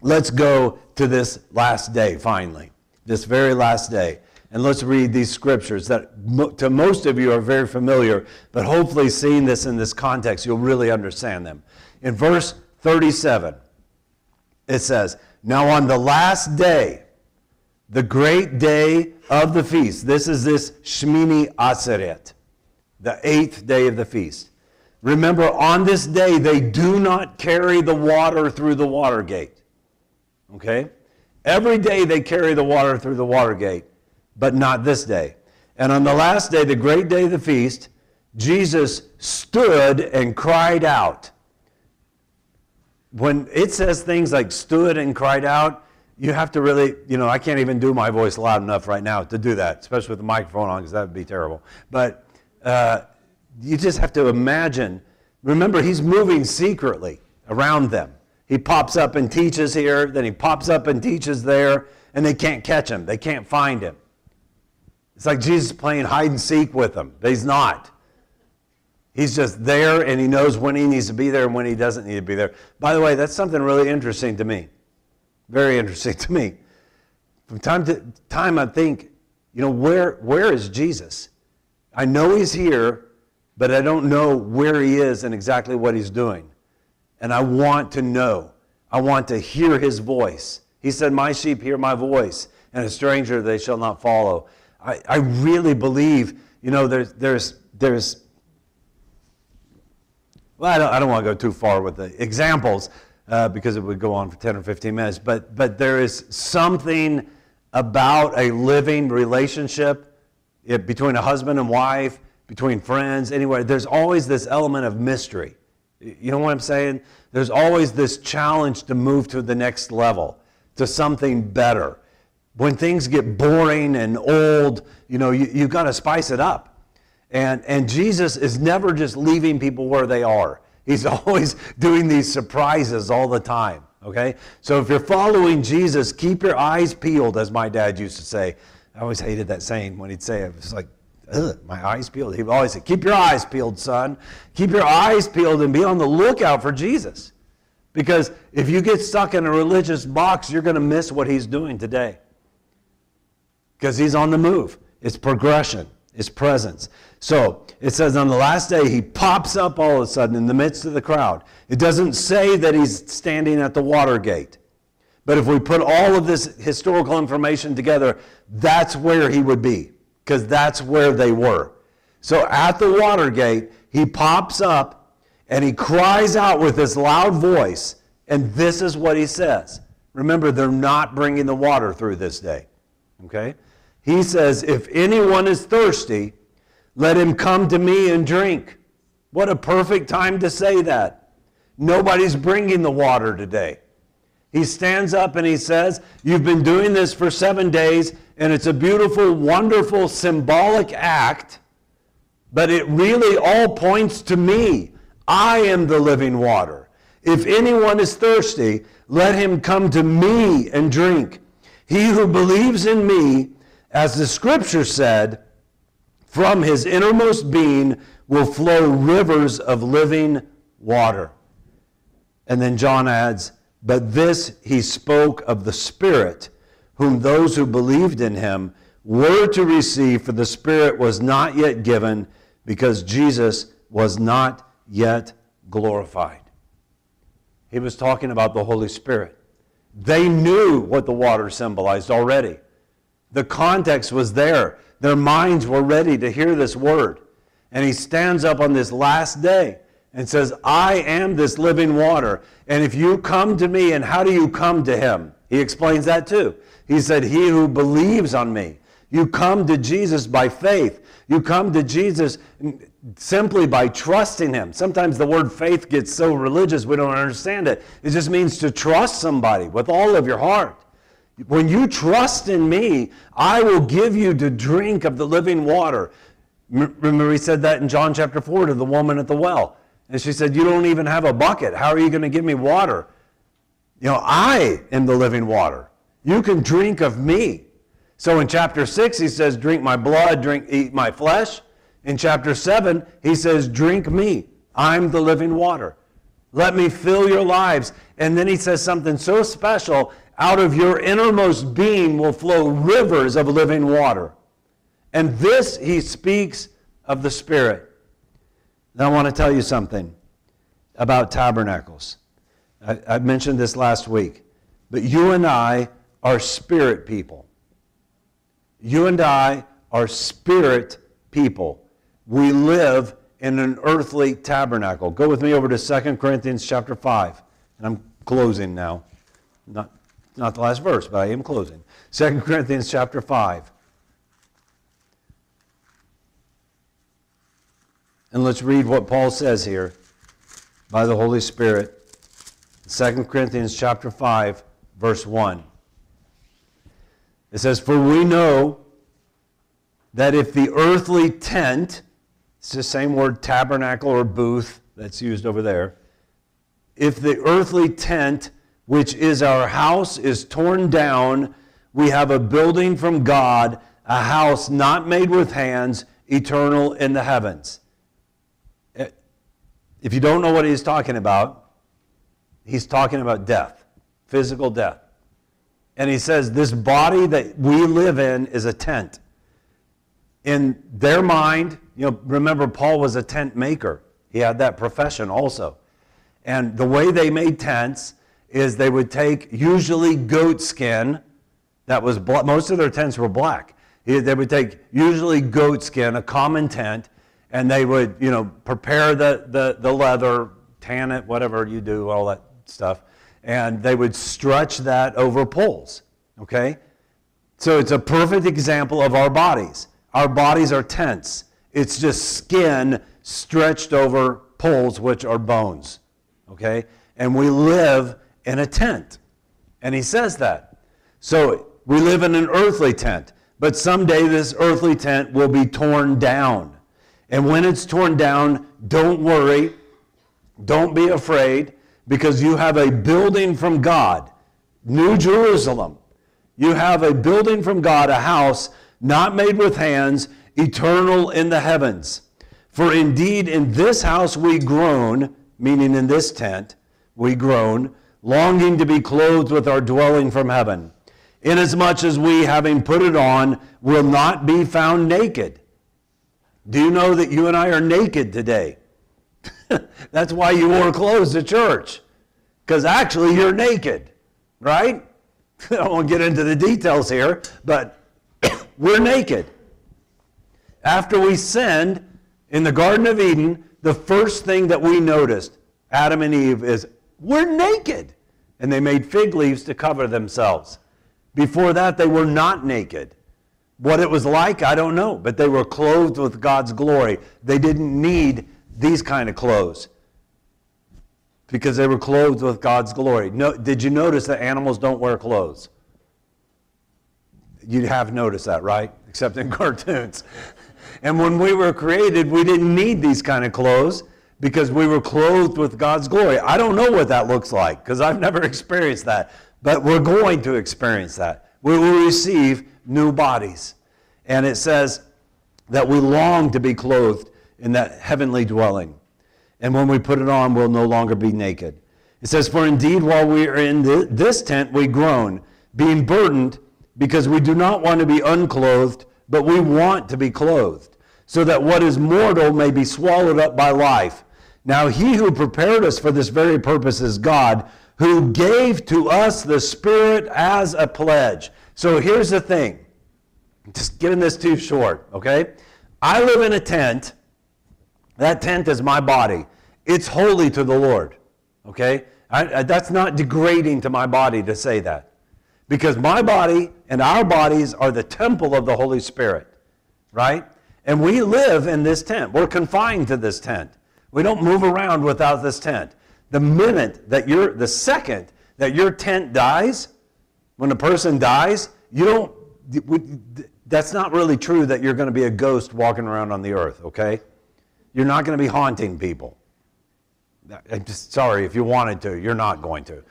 Speaker 2: let's go to this last day, finally, this very last day. And let's read these scriptures that to most of you are very familiar, but hopefully, seeing this in this context, you'll really understand them. In verse 37, it says, Now on the last day, the great day of the feast, this is this Shmini Atzeret, the eighth day of the feast. Remember, on this day, they do not carry the water through the water gate. Okay? Every day they carry the water through the water gate, but not this day. And on the last day, the great day of the feast, Jesus stood and cried out when it says things like stood and cried out, you have to really, you know, I can't even do my voice loud enough right now to do that, especially with the microphone on, because that would be terrible. But uh, you just have to imagine. Remember, he's moving secretly around them. He pops up and teaches here, then he pops up and teaches there, and they can't catch him. They can't find him. It's like Jesus playing hide and seek with them, he's not. He's just there and he knows when he needs to be there and when he doesn't need to be there. By the way, that's something really interesting to me. Very interesting to me. From time to time, I think, you know, where, where is Jesus? I know he's here, but I don't know where he is and exactly what he's doing. And I want to know. I want to hear his voice. He said, My sheep hear my voice, and a stranger they shall not follow. I, I really believe, you know, there's, there's, there's well, I don't, I don't want to go too far with the examples uh, because it would go on for 10 or 15 minutes, but, but there is something about a living relationship it, between a husband and wife, between friends, anywhere. There's always this element of mystery. You know what I'm saying? There's always this challenge to move to the next level, to something better. When things get boring and old, you know, you, you've got to spice it up. And, and Jesus is never just leaving people where they are. He's always doing these surprises all the time. Okay? So if you're following Jesus, keep your eyes peeled, as my dad used to say. I always hated that saying when he'd say it. It's like, my eyes peeled. He'd always say, Keep your eyes peeled, son. Keep your eyes peeled and be on the lookout for Jesus. Because if you get stuck in a religious box, you're going to miss what he's doing today. Because he's on the move. It's progression, it's presence. So it says on the last day, he pops up all of a sudden in the midst of the crowd. It doesn't say that he's standing at the water gate. But if we put all of this historical information together, that's where he would be, because that's where they were. So at the water gate, he pops up and he cries out with this loud voice, and this is what he says. Remember, they're not bringing the water through this day. Okay? He says, If anyone is thirsty, let him come to me and drink. What a perfect time to say that. Nobody's bringing the water today. He stands up and he says, You've been doing this for seven days, and it's a beautiful, wonderful, symbolic act, but it really all points to me. I am the living water. If anyone is thirsty, let him come to me and drink. He who believes in me, as the scripture said, from his innermost being will flow rivers of living water. And then John adds, But this he spoke of the Spirit, whom those who believed in him were to receive, for the Spirit was not yet given, because Jesus was not yet glorified. He was talking about the Holy Spirit. They knew what the water symbolized already. The context was there. Their minds were ready to hear this word. And he stands up on this last day and says, I am this living water. And if you come to me, and how do you come to him? He explains that too. He said, He who believes on me. You come to Jesus by faith. You come to Jesus simply by trusting him. Sometimes the word faith gets so religious we don't understand it. It just means to trust somebody with all of your heart. When you trust in me, I will give you to drink of the living water. Remember, he said that in John chapter 4 to the woman at the well. And she said, You don't even have a bucket. How are you going to give me water? You know, I am the living water. You can drink of me. So in chapter 6, he says, Drink my blood, drink, eat my flesh. In chapter 7, he says, Drink me. I'm the living water. Let me fill your lives. And then he says something so special out of your innermost being will flow rivers of living water. And this he speaks of the Spirit. Now, I want to tell you something about tabernacles. I, I mentioned this last week, but you and I are spirit people. You and I are spirit people. We live in an earthly tabernacle. Go with me over to 2 Corinthians chapter 5. And I'm closing now. Not not the last verse, but I am closing. 2 Corinthians chapter 5. And let's read what Paul says here by the Holy Spirit. 2 Corinthians chapter 5, verse 1. It says, For we know that if the earthly tent, it's the same word tabernacle or booth that's used over there, if the earthly tent, which is our house, is torn down, we have a building from God, a house not made with hands, eternal in the heavens. Eh, if you don't know what he's talking about, he's talking about death, physical death. And he says, This body that we live in is a tent. In their mind, you know, remember, Paul was a tent maker, he had that profession also. And the way they made tents is they would take usually goat skin that was black. Most of their tents were black. They would take usually goat skin, a common tent, and they would, you know, prepare the, the, the leather, tan it, whatever you do, all that stuff and they would stretch that over poles. Okay? So it's a perfect example of our bodies. Our bodies are tents, it's just skin stretched over poles, which are bones. Okay? And we live in a tent. And he says that. So we live in an earthly tent, but someday this earthly tent will be torn down. And when it's torn down, don't worry, don't be afraid because you have a building from God, New Jerusalem. You have a building from God, a house not made with hands, eternal in the heavens. For indeed, in this house we groan, meaning in this tent, we groan, longing to be clothed with our dwelling from heaven, inasmuch as we, having put it on, will not be found naked. Do you know that you and I are naked today? That's why you wore clothes to church. Because actually, you're naked, right? I won't get into the details here, but we're naked. After we sinned in the Garden of Eden, the first thing that we noticed, Adam and Eve, is we're naked. And they made fig leaves to cover themselves. Before that, they were not naked. What it was like, I don't know, but they were clothed with God's glory. They didn't need these kind of clothes because they were clothed with God's glory. No, did you notice that animals don't wear clothes? You have noticed that, right? Except in cartoons. And when we were created, we didn't need these kind of clothes because we were clothed with God's glory. I don't know what that looks like because I've never experienced that, but we're going to experience that. We will receive new bodies. And it says that we long to be clothed in that heavenly dwelling. And when we put it on, we'll no longer be naked. It says, For indeed, while we are in this tent, we groan, being burdened, because we do not want to be unclothed, but we want to be clothed, so that what is mortal may be swallowed up by life. Now, he who prepared us for this very purpose is God, who gave to us the Spirit as a pledge. So here's the thing just giving this too short, okay? I live in a tent that tent is my body. It's holy to the Lord. Okay? I, I, that's not degrading to my body to say that. Because my body and our bodies are the temple of the Holy Spirit. Right? And we live in this tent. We're confined to this tent. We don't move around without this tent. The minute that you're, the second that your tent dies, when a person dies, you don't, that's not really true that you're going to be a ghost walking around on the earth, okay? You're not going to be haunting people. I'm just sorry if you wanted to, you're not going to.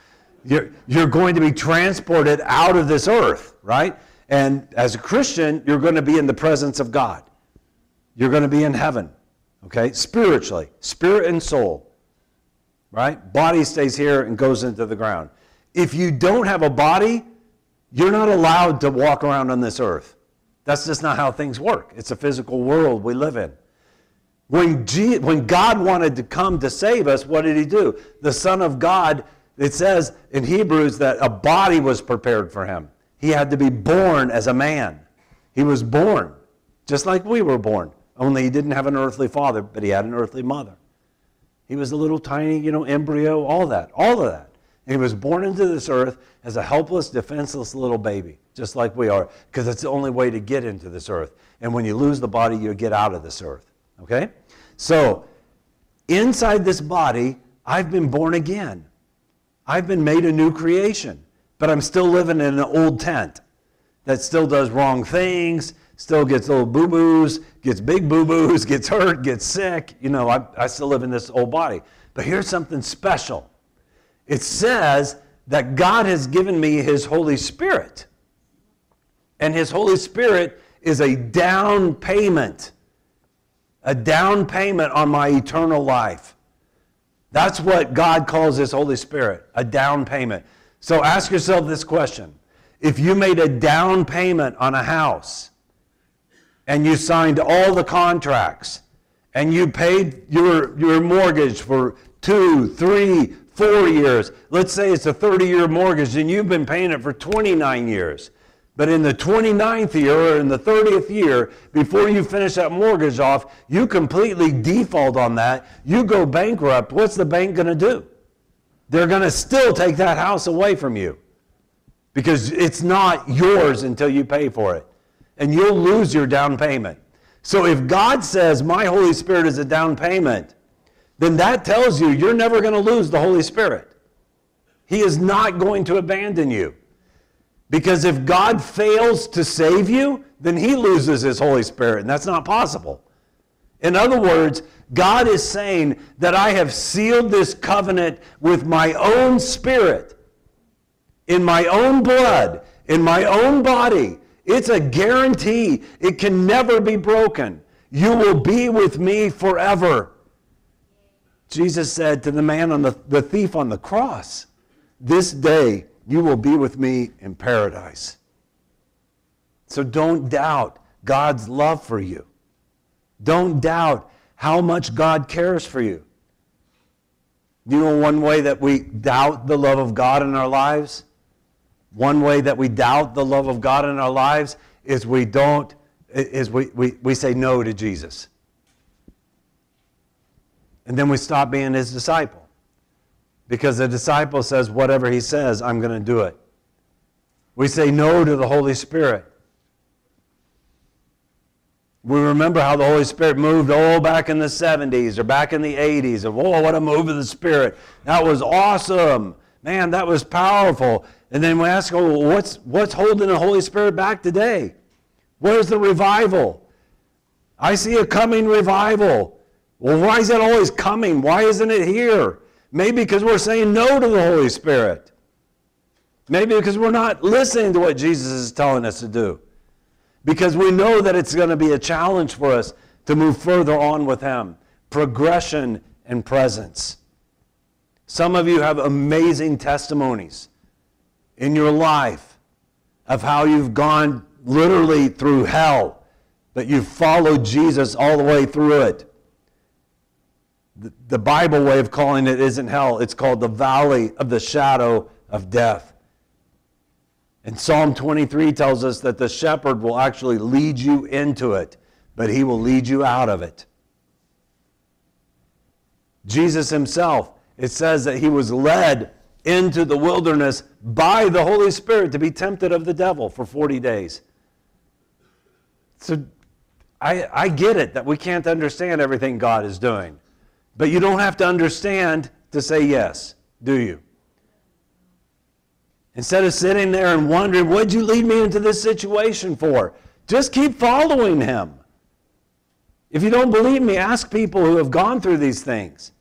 Speaker 2: You're, you're going to be transported out of this earth, right? And as a Christian, you're going to be in the presence of God. You're going to be in heaven, okay? Spiritually, spirit and soul, right? Body stays here and goes into the ground. If you don't have a body, you're not allowed to walk around on this earth. That's just not how things work. It's a physical world we live in. When, G- when God wanted to come to save us, what did he do? The Son of God, it says in Hebrews that a body was prepared for him. He had to be born as a man. He was born, just like we were born, only he didn't have an earthly father, but he had an earthly mother. He was a little tiny, you know, embryo, all that, all of that. And he was born into this earth as a helpless, defenseless little baby, just like we are, because it's the only way to get into this earth. And when you lose the body, you get out of this earth. Okay? So, inside this body, I've been born again. I've been made a new creation, but I'm still living in an old tent. that still does wrong things, still gets little boo boos, gets big boo boos, gets hurt, gets sick. You know, I, I still live in this old body. But here's something special it says that God has given me His Holy Spirit. And His Holy Spirit is a down payment, a down payment on my eternal life. That's what God calls His Holy Spirit, a down payment. So ask yourself this question If you made a down payment on a house and you signed all the contracts and you paid your, your mortgage for two, three, four years, let's say it's a 30 year mortgage and you've been paying it for 29 years. But in the 29th year or in the 30th year, before you finish that mortgage off, you completely default on that. You go bankrupt. What's the bank going to do? They're going to still take that house away from you because it's not yours until you pay for it. And you'll lose your down payment. So if God says, My Holy Spirit is a down payment, then that tells you you're never going to lose the Holy Spirit. He is not going to abandon you. Because if God fails to save you, then he loses his Holy Spirit, and that's not possible. In other words, God is saying that I have sealed this covenant with my own spirit, in my own blood, in my own body. It's a guarantee. It can never be broken. You will be with me forever. Jesus said to the man on the, the thief on the cross, This day you will be with me in paradise. So don't doubt God's love for you. Don't doubt how much God cares for you. You know one way that we doubt the love of God in our lives? One way that we doubt the love of God in our lives is we don't is we, we, we say no to Jesus. And then we stop being his disciple. Because the disciple says, whatever he says, I'm going to do it. We say no to the Holy Spirit. We remember how the Holy Spirit moved all back in the 70s or back in the 80s. Of, oh, what a move of the Spirit. That was awesome. Man, that was powerful. And then we ask, oh, what's, what's holding the Holy Spirit back today? Where's the revival? I see a coming revival. Well, why is it always coming? Why isn't it here? Maybe because we're saying no to the Holy Spirit. Maybe because we're not listening to what Jesus is telling us to do. Because we know that it's going to be a challenge for us to move further on with Him. Progression and presence. Some of you have amazing testimonies in your life of how you've gone literally through hell, but you've followed Jesus all the way through it the Bible way of calling it isn't hell, it's called the valley of the shadow of death. And Psalm 23 tells us that the shepherd will actually lead you into it, but he will lead you out of it. Jesus himself, it says that he was led into the wilderness by the Holy Spirit to be tempted of the devil for 40 days. So I, I get it that we can't understand everything God is doing. But you don't have to understand to say yes, do you? Instead of sitting there and wondering, what'd you lead me into this situation for? Just keep following him. If you don't believe me, ask people who have gone through these things.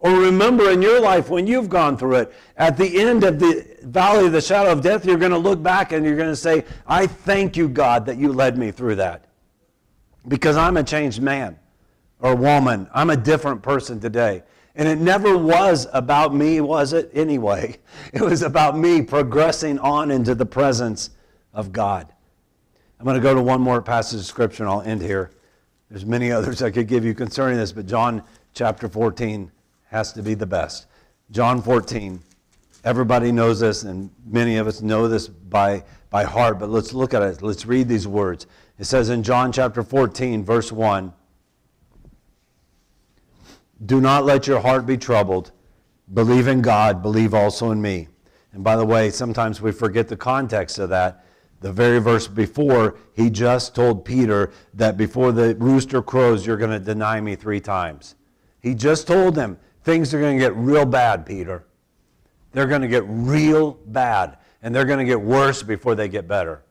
Speaker 2: Or remember in your life when you've gone through it, at the end of the valley of the shadow of death, you're going to look back and you're going to say, I thank you, God, that you led me through that. Because I'm a changed man or woman. I'm a different person today. And it never was about me, was it? Anyway, it was about me progressing on into the presence of God. I'm going to go to one more passage of Scripture and I'll end here. There's many others I could give you concerning this, but John chapter 14 has to be the best. John 14. Everybody knows this, and many of us know this by, by heart, but let's look at it. Let's read these words. It says in John chapter 14, verse 1 do not let your heart be troubled. Believe in God, believe also in me. And by the way, sometimes we forget the context of that. The very verse before, he just told Peter that before the rooster crows, you're going to deny me three times. He just told him things are going to get real bad, Peter. They're going to get real bad, and they're going to get worse before they get better.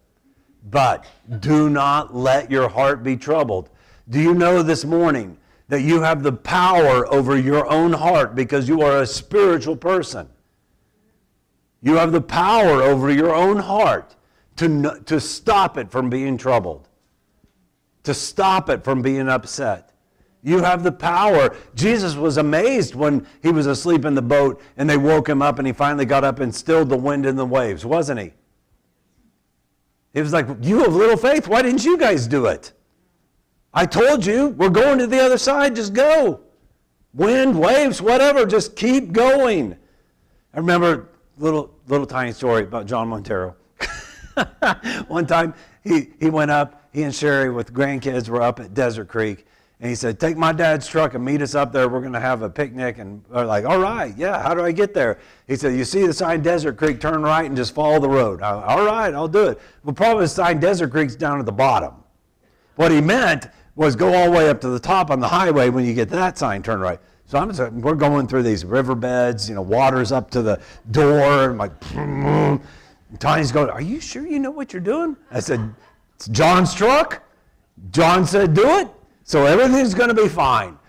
Speaker 2: But do not let your heart be troubled. Do you know this morning that you have the power over your own heart because you are a spiritual person? You have the power over your own heart to, to stop it from being troubled, to stop it from being upset. You have the power. Jesus was amazed when he was asleep in the boat and they woke him up and he finally got up and stilled the wind and the waves, wasn't he? He was like, You have little faith. Why didn't you guys do it? I told you, we're going to the other side. Just go. Wind, waves, whatever. Just keep going. I remember little, little tiny story about John Montero. One time he, he went up, he and Sherry with grandkids were up at Desert Creek. And he said, Take my dad's truck and meet us up there. We're going to have a picnic. And they're like, All right, yeah, how do I get there? He said, You see the sign Desert Creek, turn right and just follow the road. I, All right, I'll do it. Well, probably the sign Desert Creek's down at the bottom. What he meant was go all the way up to the top on the highway. When you get to that sign, turn right. So I'm saying, we're going through these riverbeds, you know, water's up to the door, and i'm like, and Tiny's going, Are you sure you know what you're doing? I said, It's John's truck. John said, Do it. So everything's going to be fine.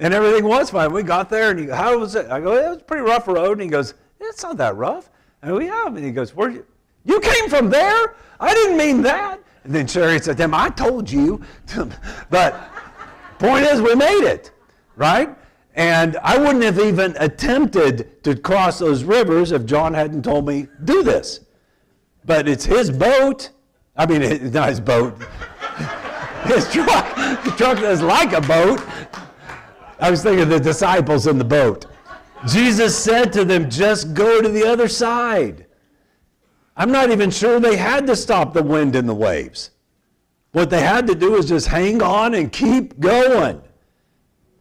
Speaker 2: And everything was fine. We got there, and he, how was it? I go, it was a pretty rough road. And he goes, it's not that rough. I go, yeah. And he goes, where you? You came from there? I didn't mean that. And then Sherry said to him, I told you. but point is, we made it, right? And I wouldn't have even attempted to cross those rivers if John hadn't told me, do this. But it's his boat. I mean, it's not his boat. His truck, the truck is like a boat. I was thinking of the disciples in the boat. Jesus said to them, just go to the other side. I'm not even sure they had to stop the wind and the waves. What they had to do was just hang on and keep going.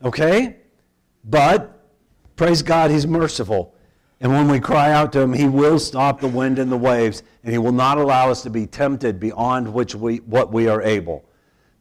Speaker 2: Okay? But, praise God, He's merciful. And when we cry out to Him, He will stop the wind and the waves, and He will not allow us to be tempted beyond which we, what we are able.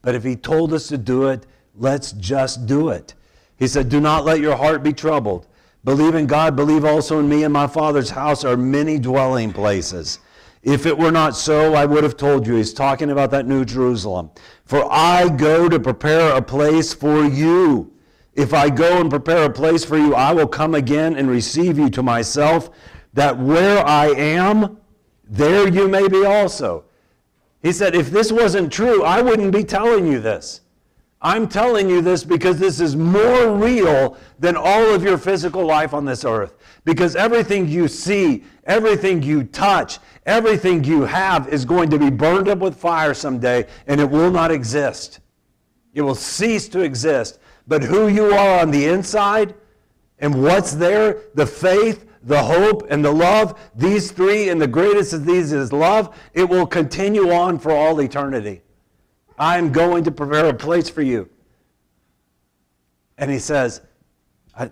Speaker 2: But if he told us to do it, let's just do it. He said, Do not let your heart be troubled. Believe in God, believe also in me. In my Father's house are many dwelling places. If it were not so, I would have told you. He's talking about that New Jerusalem. For I go to prepare a place for you. If I go and prepare a place for you, I will come again and receive you to myself, that where I am, there you may be also. He said, if this wasn't true, I wouldn't be telling you this. I'm telling you this because this is more real than all of your physical life on this earth. Because everything you see, everything you touch, everything you have is going to be burned up with fire someday and it will not exist. It will cease to exist. But who you are on the inside and what's there, the faith, the hope, and the love, these three, and the greatest of these is love, it will continue on for all eternity. I am going to prepare a place for you. And he says, I,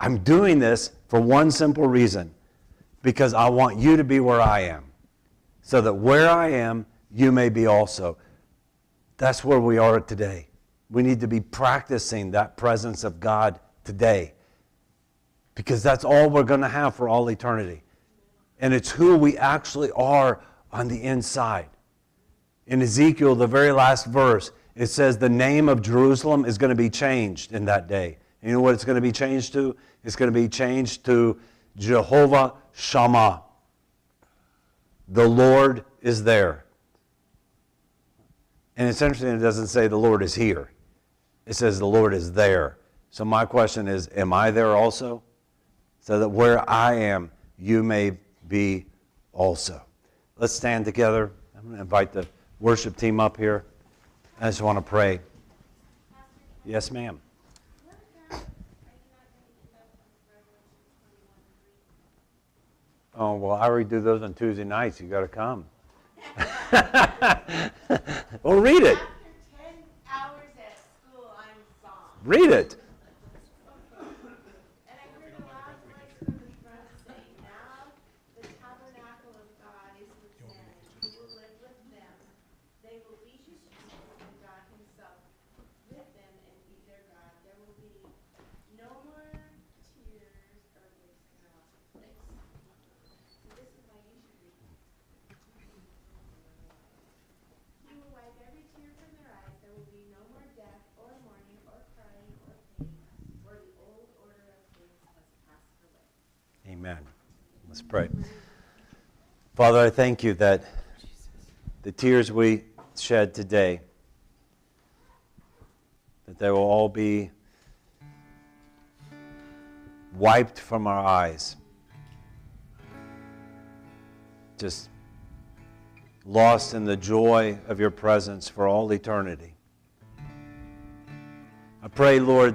Speaker 2: am doing this for one simple reason because I want you to be where I am, so that where I am, you may be also. That's where we are today. We need to be practicing that presence of God today because that's all we're going to have for all eternity. And it's who we actually are on the inside. In Ezekiel, the very last verse, it says the name of Jerusalem is going to be changed in that day. And you know what it's going to be changed to? It's going to be changed to Jehovah Shammah. The Lord is there. And it's interesting, it doesn't say the Lord is here, it says the Lord is there. So my question is Am I there also? So that where I am, you may be also. Let's stand together. I'm going to invite the worship team up here. I just want to pray. Yes, ma'am. Oh, well, I already do those on Tuesday nights. You got to come. well, read it. Read it. Amen. Let's pray. Father, I thank you that the tears we shed today, that they will all be wiped from our eyes. Just lost in the joy of your presence for all eternity. I pray, Lord,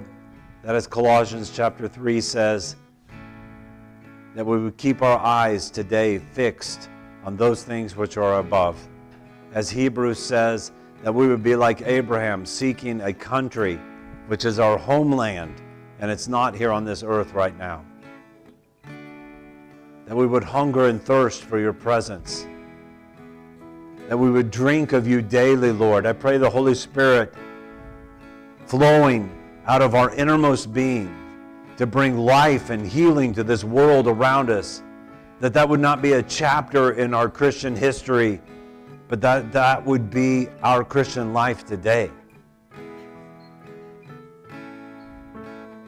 Speaker 2: that as Colossians chapter 3 says, that we would keep our eyes today fixed on those things which are above. As Hebrews says, that we would be like Abraham, seeking a country which is our homeland, and it's not here on this earth right now. That we would hunger and thirst for your presence. That we would drink of you daily, Lord. I pray the Holy Spirit flowing out of our innermost being to bring life and healing to this world around us. That that would not be a chapter in our Christian history, but that that would be our Christian life today.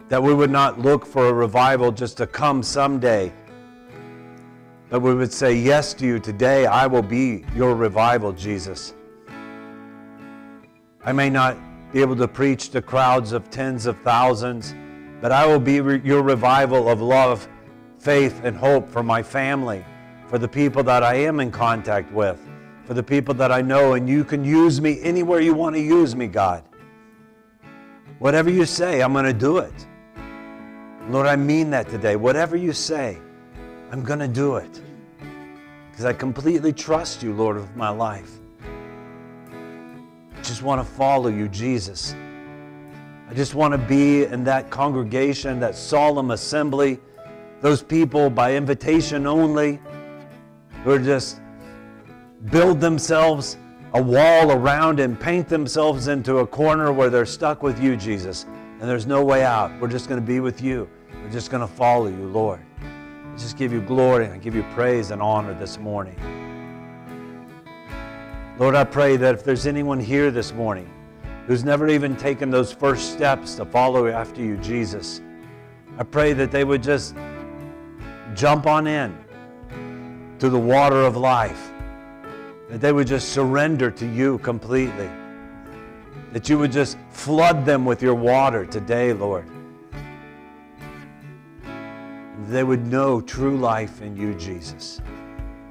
Speaker 2: That we would not look for a revival just to come someday, but we would say yes to you today. I will be your revival, Jesus. I may not be able to preach to crowds of tens of thousands but I will be re- your revival of love, faith, and hope for my family, for the people that I am in contact with, for the people that I know, and you can use me anywhere you want to use me, God. Whatever you say, I'm going to do it. Lord, I mean that today. Whatever you say, I'm going to do it. Because I completely trust you, Lord, with my life. I just want to follow you, Jesus. I just want to be in that congregation, that solemn assembly, those people by invitation only who are just build themselves a wall around and paint themselves into a corner where they're stuck with you, Jesus, and there's no way out. We're just going to be with you. We're just going to follow you, Lord. I just give you glory and I give you praise and honor this morning. Lord, I pray that if there's anyone here this morning who's never even taken those first steps to follow after you, Jesus. I pray that they would just jump on in to the water of life, that they would just surrender to you completely, that you would just flood them with your water today, Lord. They would know true life in you, Jesus.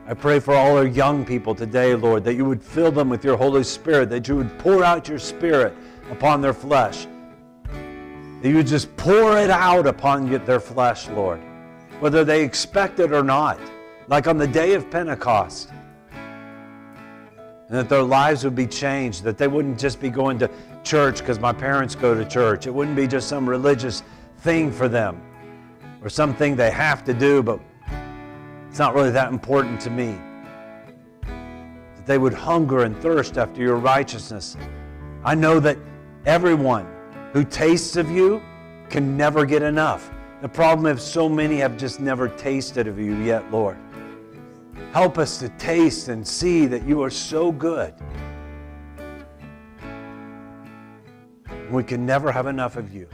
Speaker 2: I pray for all our young people today, Lord, that you would fill them with your Holy Spirit, that you would pour out your Spirit upon their flesh, that you would just pour it out upon their flesh, Lord, whether they expect it or not, like on the day of Pentecost. And that their lives would be changed, that they wouldn't just be going to church because my parents go to church. It wouldn't be just some religious thing for them or something they have to do, but it's not really that important to me. That they would hunger and thirst after your righteousness. I know that everyone who tastes of you can never get enough. The problem is so many have just never tasted of you yet, Lord. Help us to taste and see that you are so good. We can never have enough of you.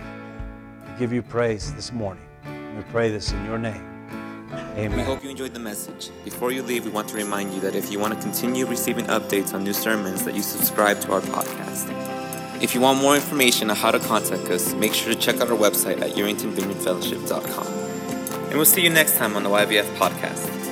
Speaker 2: We give you praise this morning. We pray this in your name. Amen.
Speaker 1: We hope you enjoyed the message. Before you leave, we want to remind you that if you want to continue receiving updates on new sermons, that you subscribe to our podcast. If you want more information on how to contact us, make sure to check out our website at YeringtonVineyardFellowship.com. And we'll see you next time on the YVF podcast.